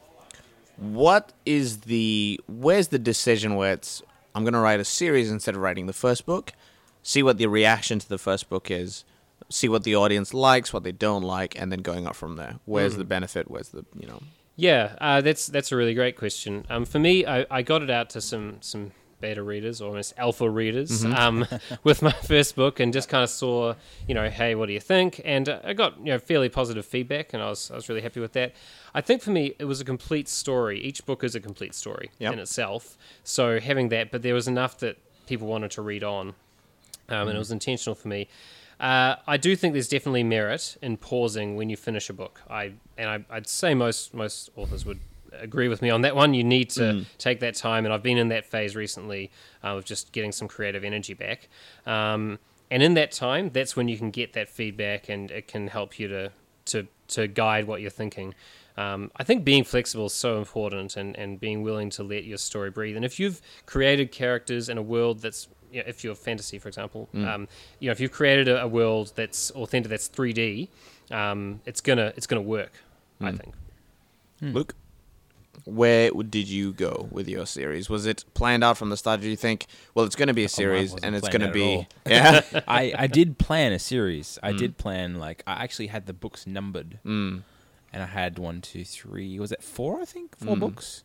what is the where's the decision where it's I'm gonna write a series instead of writing the first book, see what the reaction to the first book is, see what the audience likes, what they don't like, and then going up from there. Where's the benefit? Where's the you know? Yeah, uh, that's that's a really great question. Um, for me, I, I got it out to some some beta readers, or almost alpha readers, um, with my first book, and just kind of saw, you know, hey, what do you think? And uh, I got you know fairly positive feedback, and I was I was really happy with that. I think for me, it was a complete story. Each book is a complete story Yep. in itself. So having that, but there was enough that people wanted to read on, um, and it was intentional for me. Uh, I do think there's definitely merit in pausing when you finish a book. I and I, I'd say most most authors would agree with me on that one. You need to take that time, and I've been in that phase recently uh, of just getting some creative energy back. Um, and in that time, that's when you can get that feedback, and it can help you to to to guide what you're thinking. Um, I think being flexible is so important, and, and being willing to let your story breathe. And if you've created characters in a world that's you know, if you're fantasy, for example, um, you know, if you've created a, a world that's authentic, that's 3D, um, it's gonna it's gonna work. I think. Luke, where did you go with your series? Was it planned out from the start? Did you think, well, it's going to be a series wasn't and it's going to be yeah, I, I did plan a series. I Mm. did plan like I actually had the books numbered, mm. and I had one, two, three. Was it four? I think four Mm. books.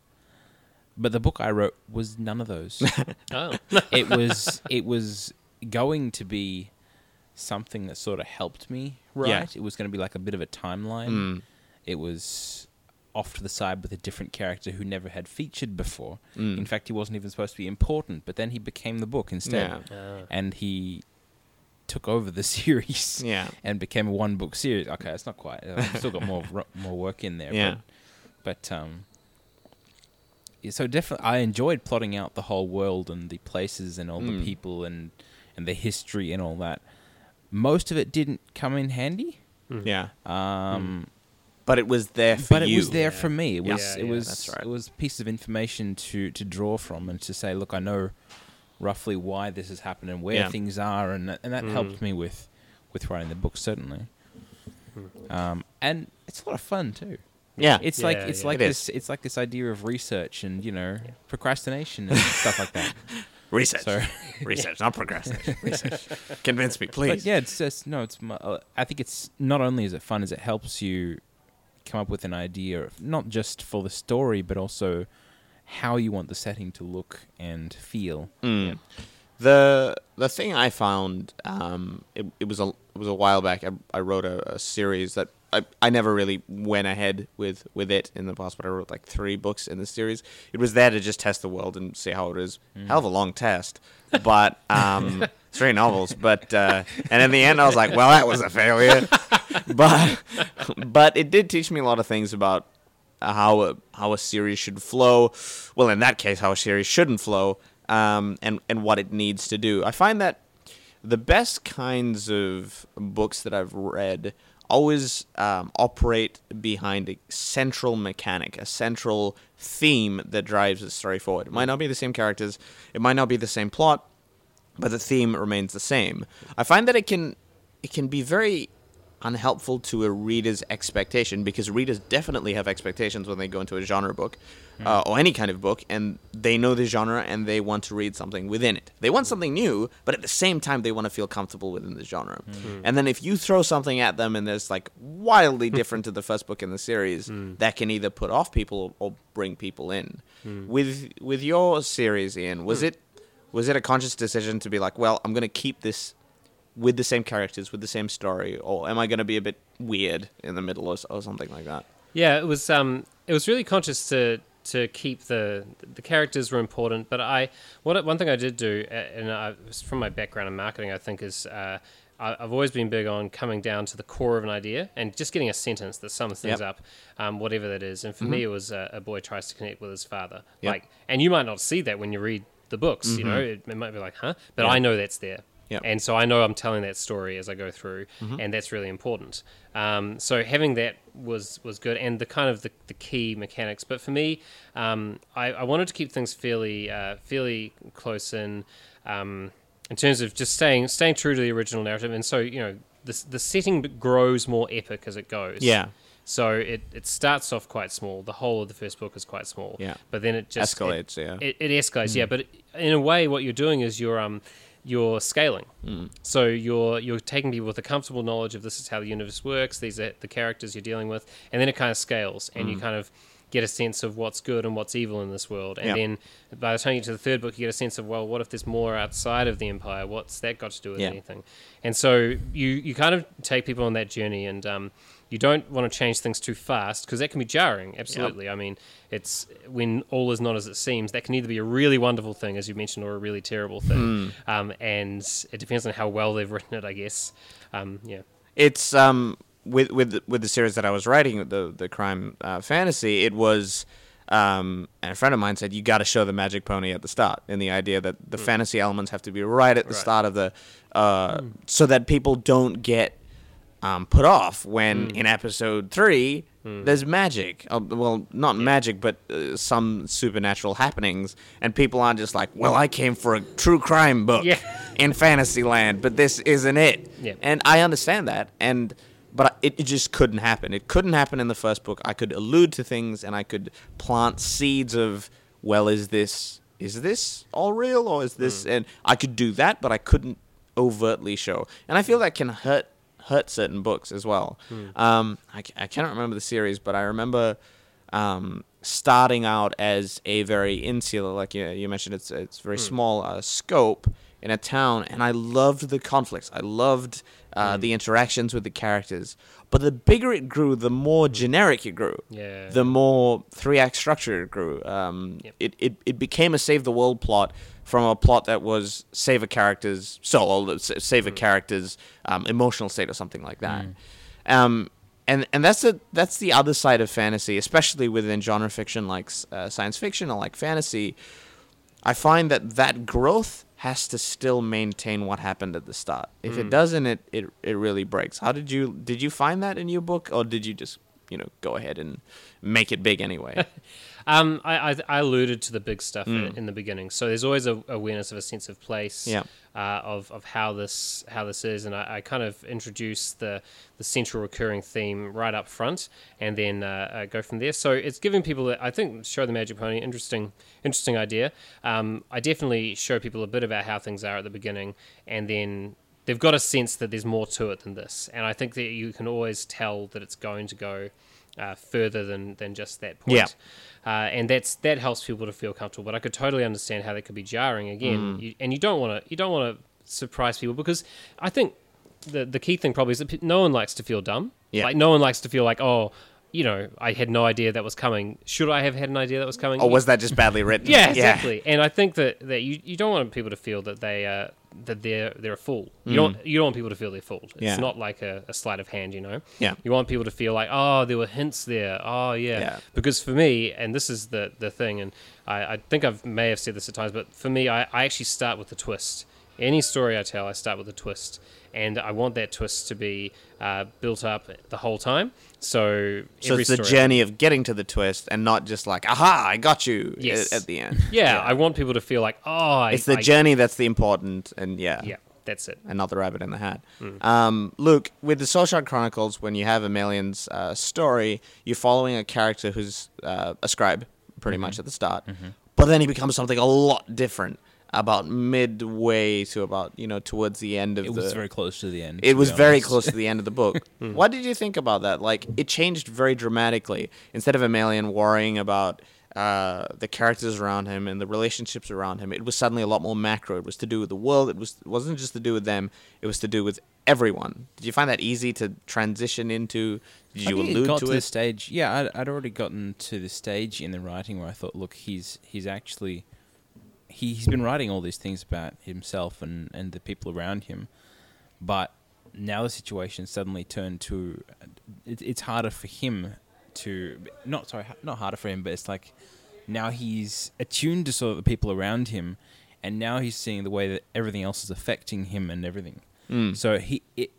But the book I wrote was none of those. Oh, it was it was going to be something that sort of helped me write. Yeah. It was going to be like a bit of a timeline. Mm. It was off to the side with a different character who never had featured before. Mm. In fact, he wasn't even supposed to be important, but then he became the book instead, Yeah. uh, and he took over the series Yeah. and became a one book series. Okay, it's not quite. I've still got more ro- more work in there. Yeah. But, but um, yeah, so definitely, I enjoyed plotting out the whole world and the places and all Mm. the people and and the history and all that. Most of it didn't come in handy. Yeah. Um, But it was there for but you. it was there Yeah. for me. It was Yeah, it yeah, was that's right. it was a piece of information to to draw from and to say, look, I know roughly why this has happened and where Yeah. things are, and that, and that Mm. helped me with with writing the book certainly. Um, and it's a lot of fun too. Yeah. It's like it's yeah. like It this it's like this idea of research and you know procrastination and stuff like that. research. So, Research, not procrastination. Research. Convince me, please. but yeah, it's just no. It's mu- uh, I think it's not only is it fun, as it helps you come up with an idea of not just for the story, but also how you want the setting to look and feel. Mm. The the thing I found, um, it, it was a it was a while back. I, I wrote a, a series that I, I never really went ahead with with it in the past, but I wrote like three books in the series. It was there to just test the world and see how it is. Hell of a long test, but um, three novels. But uh, and in the end, I was like, well, that was a failure. but but it did teach me a lot of things about how a how a series should flow. Well, in that case, how a series shouldn't flow, um, and and what it needs to do. I find that the best kinds of books that I've read always um, operate behind a central mechanic, a central theme that drives the story forward. It might not be the same characters, it might not be the same plot, but the theme remains the same. I find that it can it can be very unhelpful to a reader's expectation because readers definitely have expectations when they go into a genre book hmm. uh, or any kind of book and they know the genre and they want to read something within it. They want something new, but at the same time they want to feel comfortable within the genre. Hmm. And then if you throw something at them and there's like wildly different to the first book in the series, hmm. that can either put off people or bring people in. With with your series, Ian, was it was it a conscious decision to be like, well, I'm going to keep this with the same characters, with the same story, or am I going to be a bit weird in the middle or, or something like that? Yeah, it was. Um, it was really conscious to to keep the the characters were important, but I what one thing I did do, and I, from my background in marketing, I think is. Uh, I've always been big on coming down to the core of an idea and just getting a sentence that sums things Yep. up, um, whatever that is. And for me, it was uh, a boy tries to connect with his father. Yep. Like, and you might not see that when you read the books. You know, it, it might be like, huh? But Yeah. I know that's there. Yep. And so I know I'm telling that story as I go through, and that's really important. Um, so having that was was good, and the kind of the, the key mechanics. But for me, um, I, I wanted to keep things fairly uh, fairly close in um, in terms of just staying staying true to the original narrative. And so you know the the setting grows more epic as it goes. Yeah. So it, it starts off quite small. The whole of the first book is quite small. Yeah. But then it just Escalates, it- yeah. It, it escalates, yeah. But in a way, what you're doing is you're um you're scaling. So you're you're taking people with a comfortable knowledge of this is how the universe works. These are the characters you're dealing with, and then it kind of scales, and you kind of get a sense of what's good and what's evil in this world. And Yeah. then by the time you get to the third book, you get a sense of well, what if there's more outside of the empire? What's that got to do with Yeah. anything? And so you you kind of take people on that journey, and um, you don't want to change things too fast because that can be jarring. Absolutely. I mean, it's when all is not as it seems. That can either be a really wonderful thing, as you mentioned, or a really terrible thing. Um, and it depends on how well they've written it, I guess. Um, yeah. It's um with with the- with the series that I was writing, the the crime uh, fantasy. It was. Um, and a friend of mine said you got to show the magic pony at the start, and the idea that the fantasy elements have to be right at the Right. start of the, uh, so that people don't get um, put off when in episode three there's magic. Uh, well, not magic, but uh, some supernatural happenings, and people aren't just like, "Well, I came for a true crime book Yeah. in Fantasyland, but this isn't it." Yeah. And I understand that, and but it, it just couldn't happen. It couldn't happen in the first book. I could allude to things, and I could plant seeds of, "Well, is this is this all real, or is this?" And I could do that, but I couldn't overtly show. And I feel that can hurt hurt certain books as well. Um, I, I cannot remember the series, but I remember um, starting out as a very insular, like you, you mentioned, it's it's very small uh, scope in a town, and I loved the conflicts. I loved uh, the interactions with the characters. But the bigger it grew, the more generic it grew. Yeah. The more three act structure it grew. Um, Yep. it, it it became a save the world plot from a plot that was save a character's soul, save a character's um, emotional state, or something like that. Um, and and that's the that's the other side of fantasy, especially within genre fiction like uh, science fiction or like fantasy. I find that that growth has to still maintain what happened at the start. If it mm. doesn't, it, it it really breaks. How did you did you find that in your book, or did you just you know go ahead and make it big anyway? Um, I, I, I alluded to the big stuff in, in the beginning, so there's always a awareness of a sense of place, Yeah. uh, of, of how this how this is, and I, I kind of introduce the the central recurring theme right up front, and then uh, uh, go from there. So it's giving people, I think, show the magic pony, interesting interesting idea. Um, I definitely show people a bit about how things are at the beginning, and then they've got a sense that there's more to it than this, and I think that you can always tell that it's going to go uh, further than than just that point. Yeah. Uh, and that's that helps people to feel comfortable. But I could totally understand how that could be jarring again. Mm. You, and you don't want to you don't want to surprise people because I think the the key thing probably is that no one likes to feel dumb. Yeah. Like no one likes to feel like oh. You know, I had no idea that was coming. Should I have had an idea that was coming? Or was that just badly written? Yeah, exactly. And I think that, that you, you don't want people to feel that they uh, that they're they're a fool. You don't you don't want people to feel they're fooled. It's Mm. Yeah. not like a, a sleight of hand, you know. Yeah. You want people to feel like, oh, there were hints there. Oh, yeah. Yeah. Because for me, and this is the the thing, and I, I think I may have said this at times, but for me, I, I actually start with the twist. Any story I tell, I start with a twist, and I want that twist to be uh, built up the whole time. So, So it's the journey of getting to the twist and not just like, aha, I got you Yes. at, at the end. Yeah, I want people to feel like, oh, I, It's the I- journey that's the important, and yeah. Yeah, that's it. and not the rabbit in the hat. Um, Luke, with the Soul Shard Chronicles, when you have Emelian's uh, story, you're following a character who's uh, a scribe, pretty much at the start, but then he becomes something a lot different about midway to about you know towards the end of It the. was very close to the end. it was very close to the end of the book. what did you think about that? Like, it changed very dramatically. Instead of Emelian worrying about uh, the characters around him and the relationships around him, it was suddenly a lot more macro. It was to do with the world. It was it wasn't just to do with them. It was to do with everyone. Did you find that easy to transition into? Did you it allude got to to it? the stage. Yeah, I'd, I'd already gotten to the stage in the writing where I thought, look, he's he's actually he, he's been writing all these things about himself and and the people around him, but now the situation suddenly turned to it, it's harder for him to not sorry not harder for him, but it's like now he's attuned to sort of the people around him, and now he's seeing the way that everything else is affecting him and everything. Mm. So he it.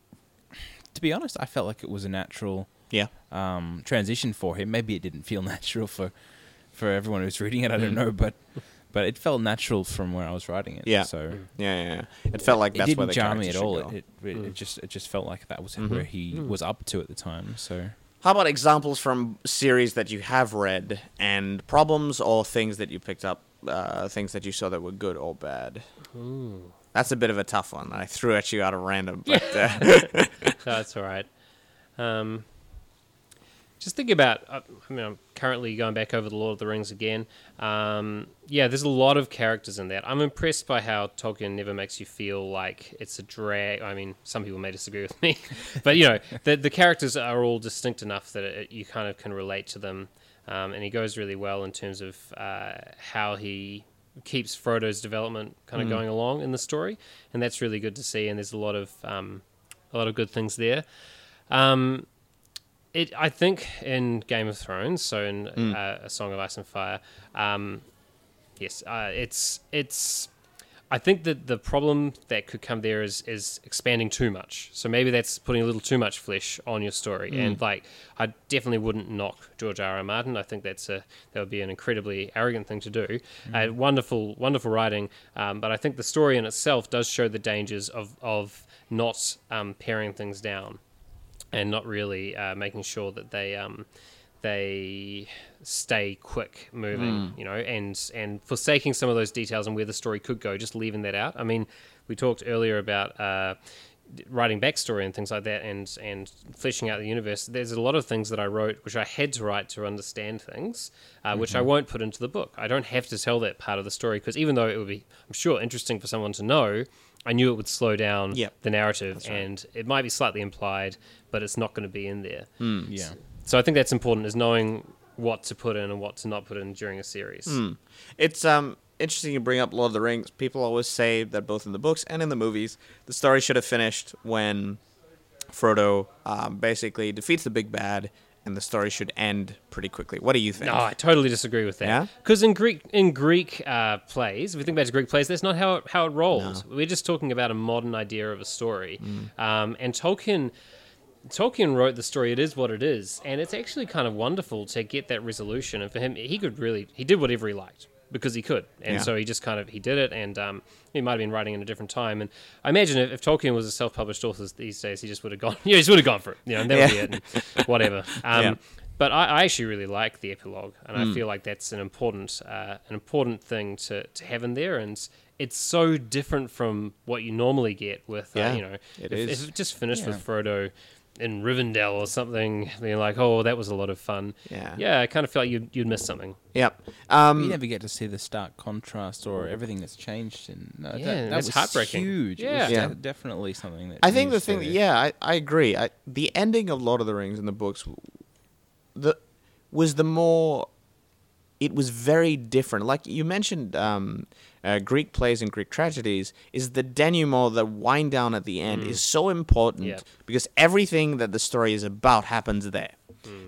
To be honest, I felt like it was a natural Yeah. um, transition for him. Maybe it didn't feel natural for for everyone who's reading it. I don't know, but but it felt natural from where I was writing it. Yeah. So Yeah, yeah, yeah. It felt like it that's where didn't the jar me at all. go. It, it, it, it just it just felt like that was Mhm. where he was up to at the time. So How about examples from series that you have read and problems or things that you picked up, uh, things that you saw that were good or bad? Ooh. That's a bit of a tough one. I threw at you out of random, but uh, That's all right. Um, just think about. uh, I mean, I'm currently going back over the Lord of the Rings again. Um, yeah, there's a lot of characters in that. I'm impressed by how Tolkien never makes you feel like it's a drag. I mean, some people may disagree with me, but you know, the the characters are all distinct enough that it, you kind of can relate to them. Um, and he goes really well in terms of uh, how he keeps Frodo's development kind of going along in the story, and that's really good to see. And there's a lot of um, a lot of good things there. Um, it, I think in Game of Thrones, so in uh, A Song of Ice and Fire, um, yes, uh, it's it's. I think that the problem that could come there is is expanding too much. So maybe that's putting a little too much flesh on your story. And like, I definitely wouldn't knock George R. R. Martin. I think that's a that would be an incredibly arrogant thing to do. Uh, wonderful, wonderful writing, um, but I think the story in itself does show the dangers of of not um, paring things down and not really uh, making sure that they um, they stay quick moving, you know, and and forsaking some of those details and where the story could go, just leaving that out. I mean, we talked earlier about. Uh, writing backstory and things like that and and fleshing out the universe there's a lot of things that i wrote which i had to write to understand things uh, which i won't put into the book i don't have to tell that part of the story because even though it would be i'm sure interesting for someone to know i knew it would slow down Yep. the narrative and it might be slightly implied but it's not going to be in there. Yeah, so i think that's important is knowing what to put in and what to not put in during a series. It's um interesting you bring up Lord of the Rings. People always say that both in the books and in the movies, the story should have finished when Frodo um, basically defeats the big bad, and the story should end pretty quickly. What do you think? No, I totally disagree with Yeah? that. Because in Greek in Greek uh, plays, if we think back to Greek plays, that's not how it, how it rolls. We're just talking about a modern idea of a story. Um, and Tolkien Tolkien wrote the story. It is what it is, and it's actually kind of wonderful to get that resolution. And for him, he could really he did whatever he liked because he could, and Yeah. so he just kind of he did it. And um, he might have been writing in a different time. And I imagine if, if Tolkien was a self-published author these days, he just would have gone. Yeah, he just would have gone for it. You know, and that would be it. And whatever. Um, Yeah. But I, I actually really like the epilogue, and Hmm. I feel like that's an important, uh, an important thing to, to have in there, and it's so different from what you normally get with, Yeah, uh, you know, it if, is. if it just finished Yeah. with Frodo in Rivendell or something, being like, "Oh, that was a lot of fun." Yeah. yeah, I kind of feel like you'd you'd miss something. Yep. you Um, never get to see the stark contrast or everything that's changed. And no, Yeah, that, that that's was heartbreaking. huge. It Yeah. was Yeah. de- definitely something that. I think the thing, to- yeah, I, I agree. I, the ending of Lord of the Rings in the books, the was the more. It was very different. Like you mentioned, um, uh, Greek plays and Greek tragedies is the denouement, the wind down at the end, is so important Yeah. because everything that the story is about happens there.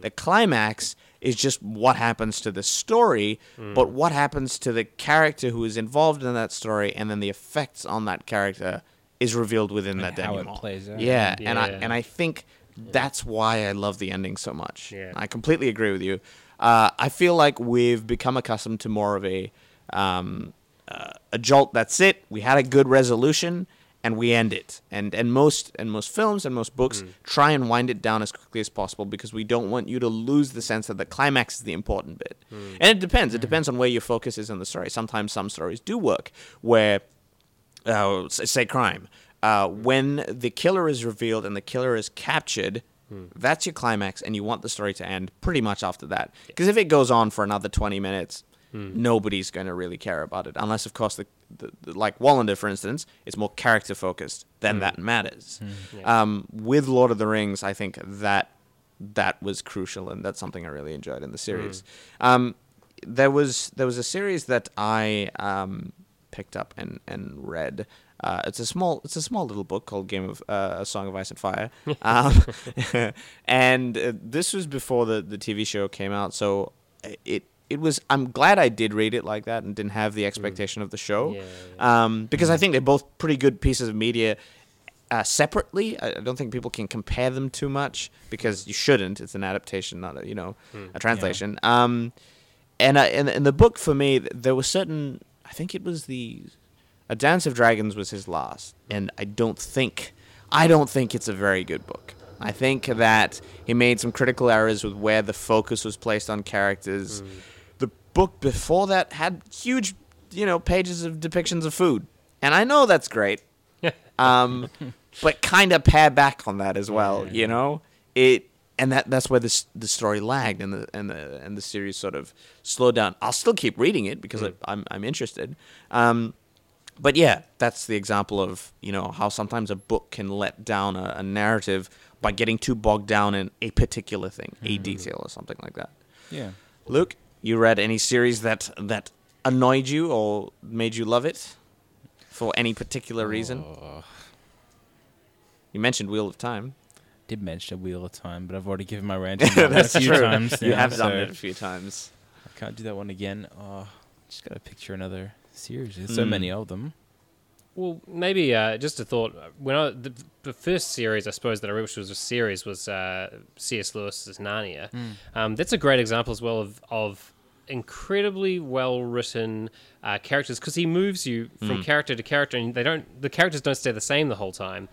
The climax is just what happens to the story, but what happens to the character who is involved in that story, and then the effects on that character is revealed within And that how it denouement. plays out. Yeah, and I and I think that's why I love the ending so much. Yeah. I completely agree with you. Uh, I feel like we've become accustomed to more of a um, uh, a jolt. That's it. We had a good resolution, and we end it. And and most and most films and most books try and wind it down as quickly as possible because we don't want you to lose the sense that the climax is the important bit. And it depends. It depends on where your focus is in the story. Sometimes some stories do work where uh, say crime. Uh, when the killer is revealed and the killer is captured, that's your climax, and you want the story to end pretty much after that. Because if it goes on for another 20 minutes, nobody's going to really care about it. Unless, of course, the, the, the like Wallander, for instance, it's more character focused, then that matters. Um, with Lord of the Rings, I think that that was crucial, and that's something I really enjoyed in the series. Um, there was there was a series that I um, picked up and, and read. Uh, it's a small it's a small little book called Game of uh, A Song of Ice and Fire, um, and uh, this was before the, the TV show came out. So it it was I'm glad I did read it like that and didn't have the expectation of the show, Yeah, Um, because I think they're both pretty good pieces of media. Uh, separately, I don't think people can compare them too much because you shouldn't. It's an adaptation, not a you know a translation. Um, and I, in, in the book for me, there was certain. I think it was the, A Dance of Dragons was his last, and I don't think, I don't think it's a very good book. I think that he made some critical errors with where the focus was placed on characters. The book before that had huge, you know, pages of depictions of food, and I know that's great. um, but kind of pare back on that as well. You know, it and that that's where this the story lagged and the and the and the series sort of slowed down. I'll still keep reading it because I, I'm I'm interested. Um, but yeah, that's the example of you know how sometimes a book can let down a, a narrative by getting too bogged down in a particular thing, a detail or something like that. Yeah. Luke, you read any series that that annoyed you or made you love it for any particular reason? Oh, You mentioned Wheel of Time. did mention Wheel of Time, but I've already given my rant on that a few times. You now, have done it a few times. I can't do that one again. Oh, just gotta picture another series. There's so Mm. many of them. Well, maybe uh, just a thought. When I the, the first series, I suppose that I read, was a series, was uh, C.S. Lewis's Narnia. Um, that's a great example as well of of incredibly well written uh, characters because he moves you from character to character, and they don't the characters don't stay the same the whole time.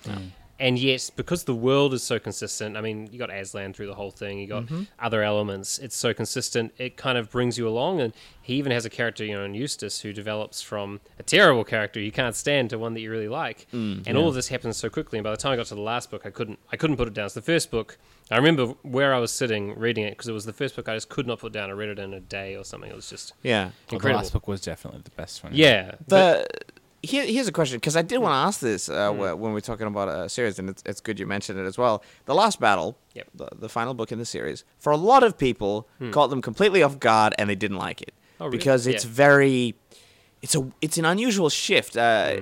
And yet, because the world is so consistent, I mean, you got Aslan through the whole thing, you got mm-hmm. other elements. It's so consistent, it kind of brings you along. And he even has a character, you know, in Eustace, who develops from a terrible character you can't stand to one that you really like. Mm, and all of this happens so quickly. And by the time I got to the last book, I couldn't, I couldn't put it down. So the first book, I remember where I was sitting reading it because it was the first book I just could not put down. I read it in a day or something. It was just Yeah. Well, the incredible. last book was definitely the best one. yeah, but- The here, here's a question because I did want to ask this uh, wh- when we're talking about a series, and it's, it's good you mentioned it as well. The Last Battle, Yep. the, the final book in the series, for a lot of people, caught them completely off guard, and they didn't like it Oh, really? because it's Yeah. very, it's a it's an unusual shift. Uh,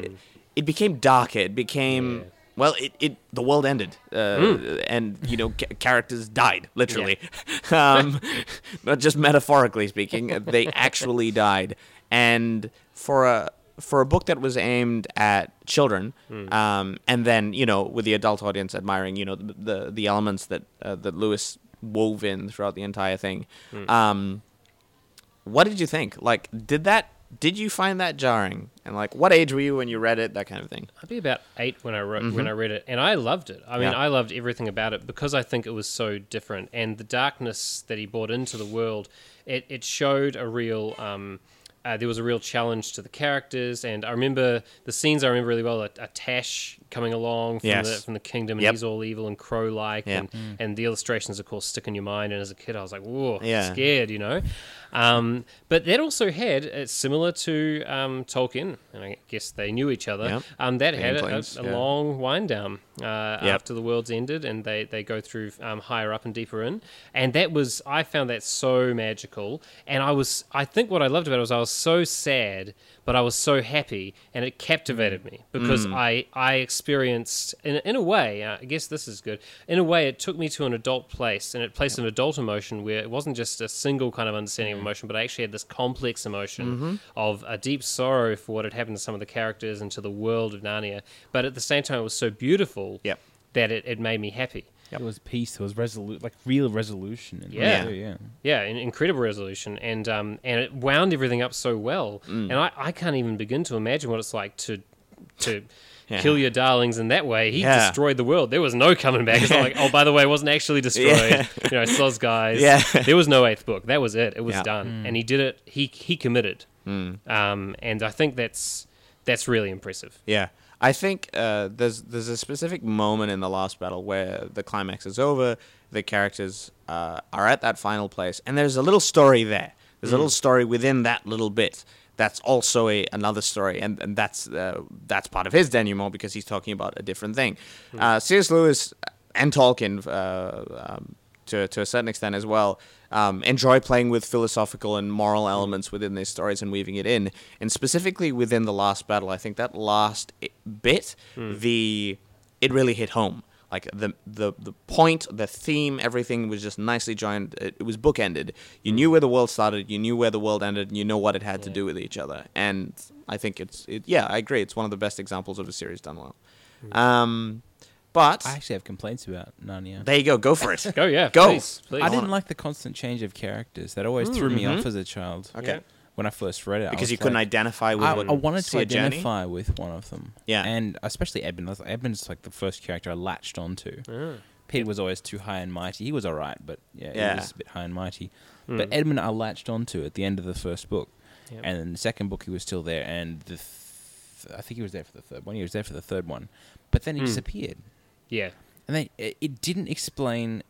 It became darker. It became. Yeah. Well, it, it the world ended, uh, and you know ca- characters died literally, um, not just metaphorically speaking. They actually died, and for a for a book that was aimed at children, um, and then you know with the adult audience admiring you know the the, the elements that uh, that Lewis wove in throughout the entire thing. Um, what did you think? Like, did that? Did you find that jarring? And like, what age were you when you read it? That kind of thing. I'd be about eight when I wrote, when I read it, and I loved it. I mean, Yeah. I loved everything about it because I think it was so different, and the darkness that he brought into the world, it, it showed a real um, uh, there was a real challenge to the characters, and I remember the scenes I remember really well. A, a Tash coming along from, Yes. the, from the kingdom, and Yep. he's all evil and crow-like, Yeah. and, and the illustrations, of course, stick in your mind. And as a kid, I was like, "Whoa, Yeah. scared," you know. Um, but that also had it's similar to um, Tolkien, and I guess they knew each other. Yep. Um, that had a, Inklings, a yeah. long wind down uh, after the world's ended, and they they go through um, higher up and deeper in, and that was I found that so magical, and I was I think what I loved about it was I was so sad, but I was so happy, and it captivated me because Mm. I I experienced in in a way uh, I guess this is good in a way it took me to an adult place, and it placed an adult emotion where it wasn't just a single kind of understanding. Emotion, but I actually had this complex emotion Mm-hmm. of a deep sorrow for what had happened to some of the characters and to the world of Narnia, but at the same time it was so beautiful Yep. that it, it made me happy. There was peace. There was resolu- like real resolution. In Yeah. there, yeah. Yeah, incredible resolution, and um, and it wound everything up so well. Mm. And I, I can't even begin to imagine what it's like to to Yeah. kill your darlings in that way. He Yeah. destroyed the world. There was no coming back. It's not like, oh, by the way, it wasn't actually destroyed. Yeah. You know, Sloz guys. Yeah. There was no eighth book. That was it. It was Yeah. done, and he did it. He he committed. Um, and I think that's that's really impressive. Yeah, I think uh, there's there's a specific moment in the last battle where the climax is over, the characters uh, are at that final place, and there's a little story there. There's a little story within that little bit that's also a another story, and and that's uh, that's part of his denouement because he's talking about a different thing. Uh, C.S. Lewis and Tolkien. Uh, um, to, to a certain extent as well, um, enjoy playing with philosophical and moral elements within these stories and weaving it in. And specifically within the last battle, I think that last i- bit, the it really hit home. Like the the the point, the theme, everything was just nicely joined. It, it was bookended. You knew where the world started, you knew where the world ended, and you know what it had to do with each other. And I think it's it, yeah, I agree. It's one of the best examples of a series done well. Um, but I actually have complaints about Narnia. there you go. Go for it. Go yeah, Go. Please, please. I didn't like the constant change of characters. That always threw me off as a child. Mm, mm-hmm. Okay. Yeah. When I first read it, I because was you couldn't like- identify with I, what I wanted to a journey? identify with one of them. Yeah. and especially Edmund. Like, Edmund's like the first character I latched onto. Ah. Pete was always too high and mighty. He was all right, but yeah, Yeah. he was a bit high and mighty. Hmm. But Edmund, I latched onto at the end of the first book, Yep. and then the second book he was still there, and the th- I think he was there for the third one. He was there for the third one, but then he hmm. disappeared, Yeah. and they it, it didn't explain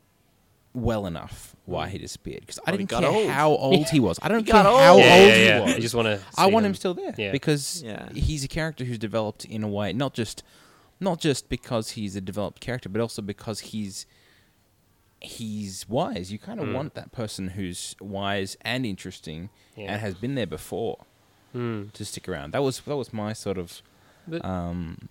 well enough why mm. he disappeared because I Well, he didn't got care old. how old he was. I don't got care how old. yeah, old yeah, he was. I just want to. I want him still there Yeah. because Yeah. he's a character who's developed in a way not just not just because he's a developed character, but also because he's he's wise. You kind of mm. want that person who's wise and interesting Yeah. and has been there before mm. to stick around. That was that was my sort of But- um,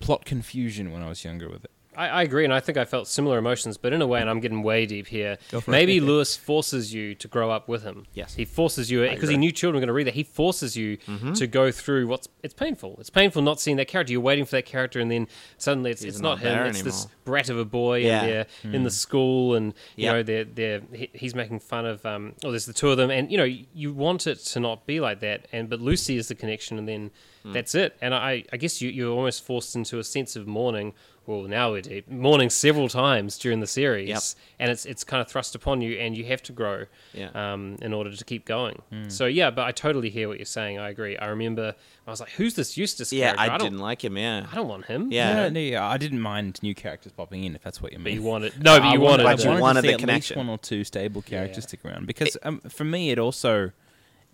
plot confusion when I was younger with it. I, I agree, and I think I felt similar emotions, but in a way, and I'm getting way deep here. Maybe Lewis forces you to grow up with him. Yes. he forces you because he knew children were going to read that. He forces you to go through what's it's painful. It's painful not seeing that character. You're waiting for that character, and then suddenly it's, He's it's not, not him. It's this brat of a boy, Yeah. and they're in the school, and you Yep. know they're they're he, he's making fun of. Um, oh, there's the two of them, and you know you want it to not be like that, and but Lucy is the connection, and then Hmm. that's it. And I I guess you you're almost forced into a sense of mourning. Well, now we're deep. Mourning several times during the series, Yep. and it's it's kind of thrust upon you, and you have to grow Yeah. um, in order to keep going. So yeah, but I totally hear what you're saying. I agree. I remember I was like, "Who's this Eustace Yeah, character? I don't, didn't like him. Yeah, I don't want him." Yeah. No, no, yeah, I didn't mind new characters popping in if that's what you mean. but you wanted no, but you wanted. But I you wanted, wanted to see the at connection. least one or two stable characters Yeah. stick around because um, for me it also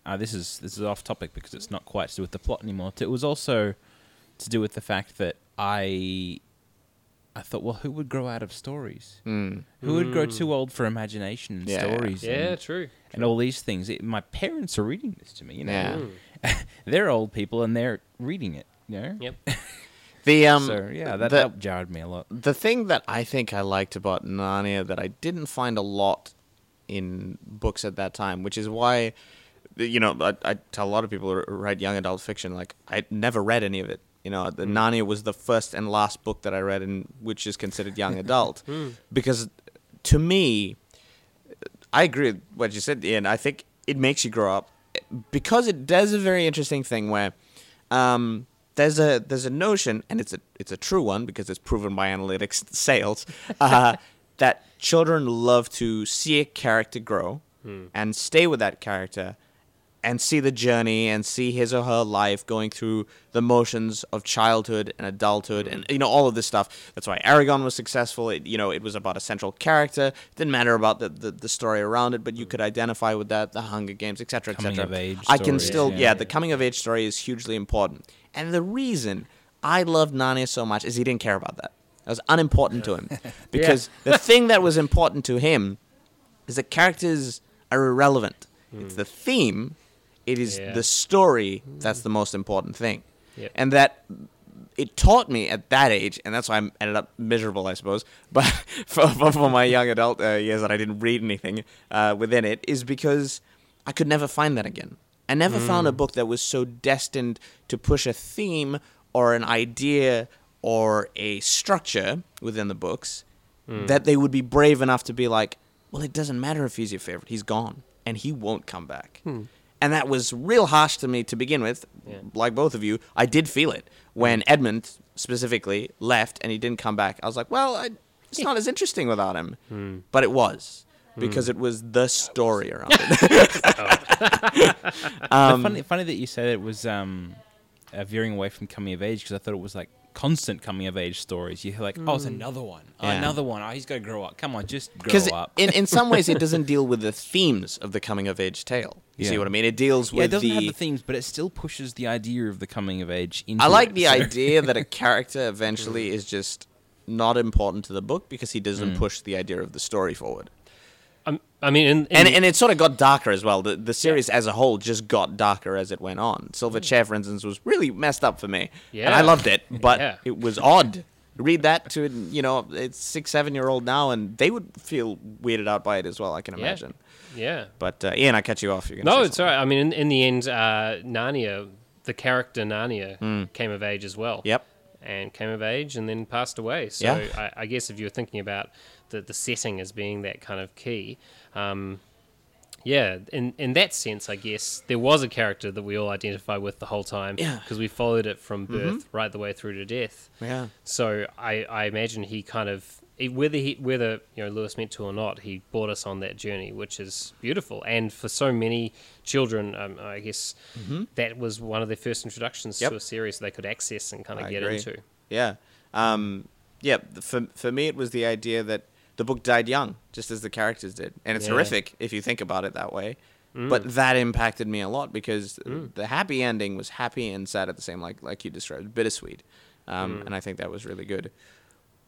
uh, this is this is off topic because it's not quite to do with the plot anymore. It was also to do with the fact that I I thought, well, who would grow out of stories? Mm. Who would grow too old for imagination and Yeah. stories? yeah, and, true. and all these things. It, my parents are reading this to me. You know, Yeah. Mm. they're old people and they're reading it. You know, Yep. The um, so yeah, that, the, that jarred me a lot. the thing that I think I liked about Narnia that I didn't find a lot in books at that time, which is why, you know, I, I tell a lot of people who write young adult fiction, like I never read any of it. You know, the Narnia was the first and last book that I read, in which is considered young adult, because to me, I agree with what you said, Ian. I think it makes you grow up. Because it does a very interesting thing where um, there's a there's a notion, and it's a it's a true one because it's proven by analytics sales uh, that children love to see a character grow and stay with that character and see the journey and see his or her life going through the motions of childhood and adulthood and you know all of this stuff. That's why Eragon was successful. It, you know, it was about a central character. It didn't matter about the, the, the story around it, but you could identify with that. The Hunger Games, etc., etc. I can still, yeah. yeah, the coming of age story is hugely important. And the reason I loved Narnia so much is he didn't care about that. That was unimportant to him because the thing that was important to him is that characters are irrelevant. It's the theme. It is Yeah. the story that's the most important thing. Yep. And that it taught me at that age, and that's why I ended up miserable, I suppose. But for, for, for my young adult uh, years that I didn't read anything uh, within it, is because I could never find that again. I never found a book that was so destined to push a theme or an idea or a structure within the books that they would be brave enough to be like, well, it doesn't matter if he's your favorite. He's gone, and he won't come back. And that was real harsh to me to begin with. Yeah. Like both of you, I did feel it when Edmund specifically left and he didn't come back. I was like, well, I, it's not as interesting without him, but it was because it was the story around it. The funny, funny that you said it was um, uh, veering away from coming of age because I thought it was like constant coming of age stories. You're like, oh, it's mm. another one, oh, Yeah. another one. Oh, he's got to grow up. Come on, just grow Because up. in, in some ways, it doesn't deal with the themes of the coming of age tale. You see what I mean? It deals yeah, it doesn't the. have the themes, but it still pushes the idea of the coming of age into I like it, the so- idea that a character eventually mm. is just not important to the book because he doesn't mm. push the idea of the story forward. Um, I mean, in, in, And and it sort of got darker as well. The the series as a whole just got darker as it went on. Silver Chair, for instance, was really messed up for me. And I loved it, but Yeah. it was odd. Read that to you know, it's six, seven year old now, and they would feel weirded out by it as well. I can imagine. yeah. But uh, Ian, I cut you off. No, it's all right. I mean, in, in the end, uh, Narnia, the character Narnia, Hmm. came of age as well. Yep. And came of age and then passed away. So Yeah. I, I guess if you're thinking about the, the setting as being that kind of key, um, yeah, in, in that sense, I guess there was a character that we all identify with the whole time Yeah. because we followed it from Mm-hmm. birth right the way through to death. Yeah. So I, I imagine he kind of whether he whether you know Lewis meant to or not, he brought us on that journey, which is beautiful. And for so many children, um, I guess that was one of their first introductions Mm-hmm. Yep. to a series they could access and kind of I get agree. into. Yeah. Um, yeah. For for me, it was the idea that the book died young, just as the characters did, and it's Yeah. horrific if you think about it that way. Mm. But that impacted me a lot because the happy ending was happy and sad at the same, like like you described, bittersweet. Um, Mm. And I think that was really good.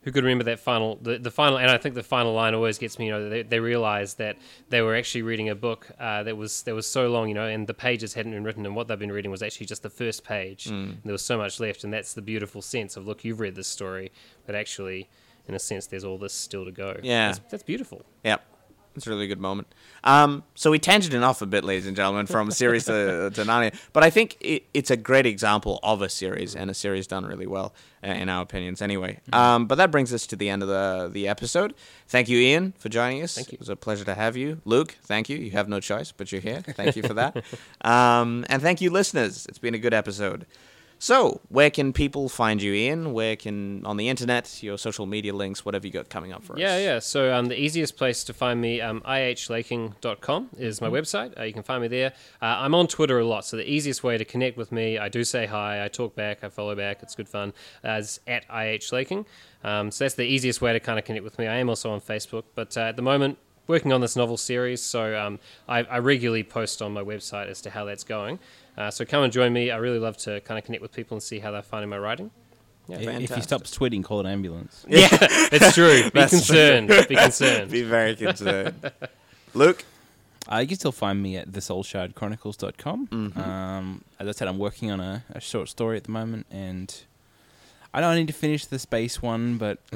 Who could remember that final, the, the final, and I think the final line always gets me. You know, they, they realized that they were actually reading a book uh, that was that was so long, you know, and the pages hadn't been written, and what they've been reading was actually just the first page. Mm. And there was so much left, and that's the beautiful sense of look, you've read this story, but actually, in a sense, there's all this still to go. Yeah. that's, that's beautiful. Yep. It's a really good moment. Um, so we tangented off a bit, ladies and gentlemen, from a series to, to Narnia. But I think it, it's a great example of a series, and a series done really well, uh, in our opinions, anyway. Um, but that brings us to the end of the, the episode. Thank you, Ian, for joining us. Thank you. It was a pleasure to have you. Luke, thank you. You have no choice, but you're here. Thank you for that. um, and thank you, listeners. It's been a good episode. So, where can people find you, Ian? Where can, on the internet, your social media links, whatever you got coming up for Yeah, us? yeah. Yeah. So um, the easiest place to find me, um, ihlaking.com is my website. Uh, you can find me there. Uh, I'm on Twitter a lot, so the easiest way to connect with me, I do say hi, I talk back, I follow back. It's good fun. Uh, is at ihlaking. Um, so that's the easiest way to kind of connect with me. I am also on Facebook, but uh, at the moment, working on this novel series, so um, I, I regularly post on my website as to how that's going. Uh, so come and join me. I really love to kind of connect with people and see how they're finding my writing. Yeah, if he fantastic. stops tweeting, call an ambulance. Yeah. It's true. Be That's concerned. Be concerned. Be very concerned. Luke? Uh, you can still find me at thesoulshardchronicles.com. Mm-hmm. Um, as I said, I'm working on a, a short story at the moment, and I know I need to finish the space one, but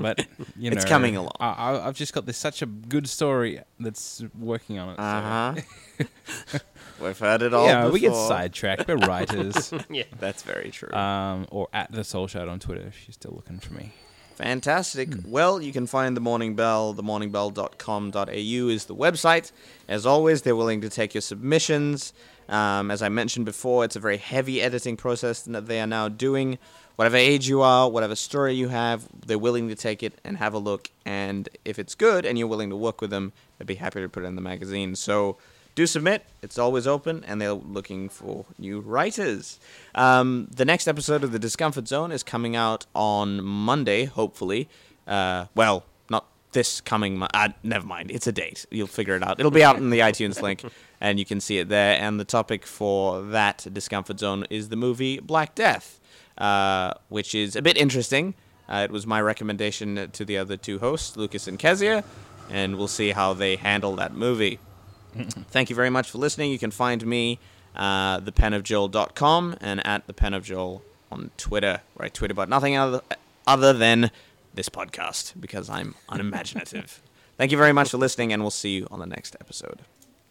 but you know, It's coming along. I, I, I've just got this such a good story that's working on it. Uh huh. We've heard it all. yeah, we get sidetracked. We're writers. yeah. That's very true. um, or at the Soul Shard on Twitter if you're still looking for me. Fantastic. Hmm. Well, you can find the Morning Bell. TheMorningBell.com.au is the website. As always, they're willing to take your submissions. Um, as I mentioned before, it's a very heavy editing process that they are now doing. Whatever age you are, whatever story you have, they're willing to take it and have a look. And if it's good and you're willing to work with them, they'd be happy to put it in the magazine. So do submit. It's always open, and they're looking for new writers. Um, the next episode of the Discomfort Zone is coming out on Monday, hopefully. Uh, well, not this coming. Mo- uh, never mind. It's a date. You'll figure it out. It'll be out in the iTunes link, and you can see it there. And the topic for that Discomfort Zone is the movie Black Death, uh, which is a bit interesting. Uh, it was my recommendation to the other two hosts, Lucas and Kezia, and we'll see how they handle that movie. Thank you very much for listening. You can find me, uh, thepenofjoel.com, and at thepenofjoel on Twitter, where I tweet about nothing other, other than this podcast because I'm unimaginative. Thank you very much for listening, and we'll see you on the next episode.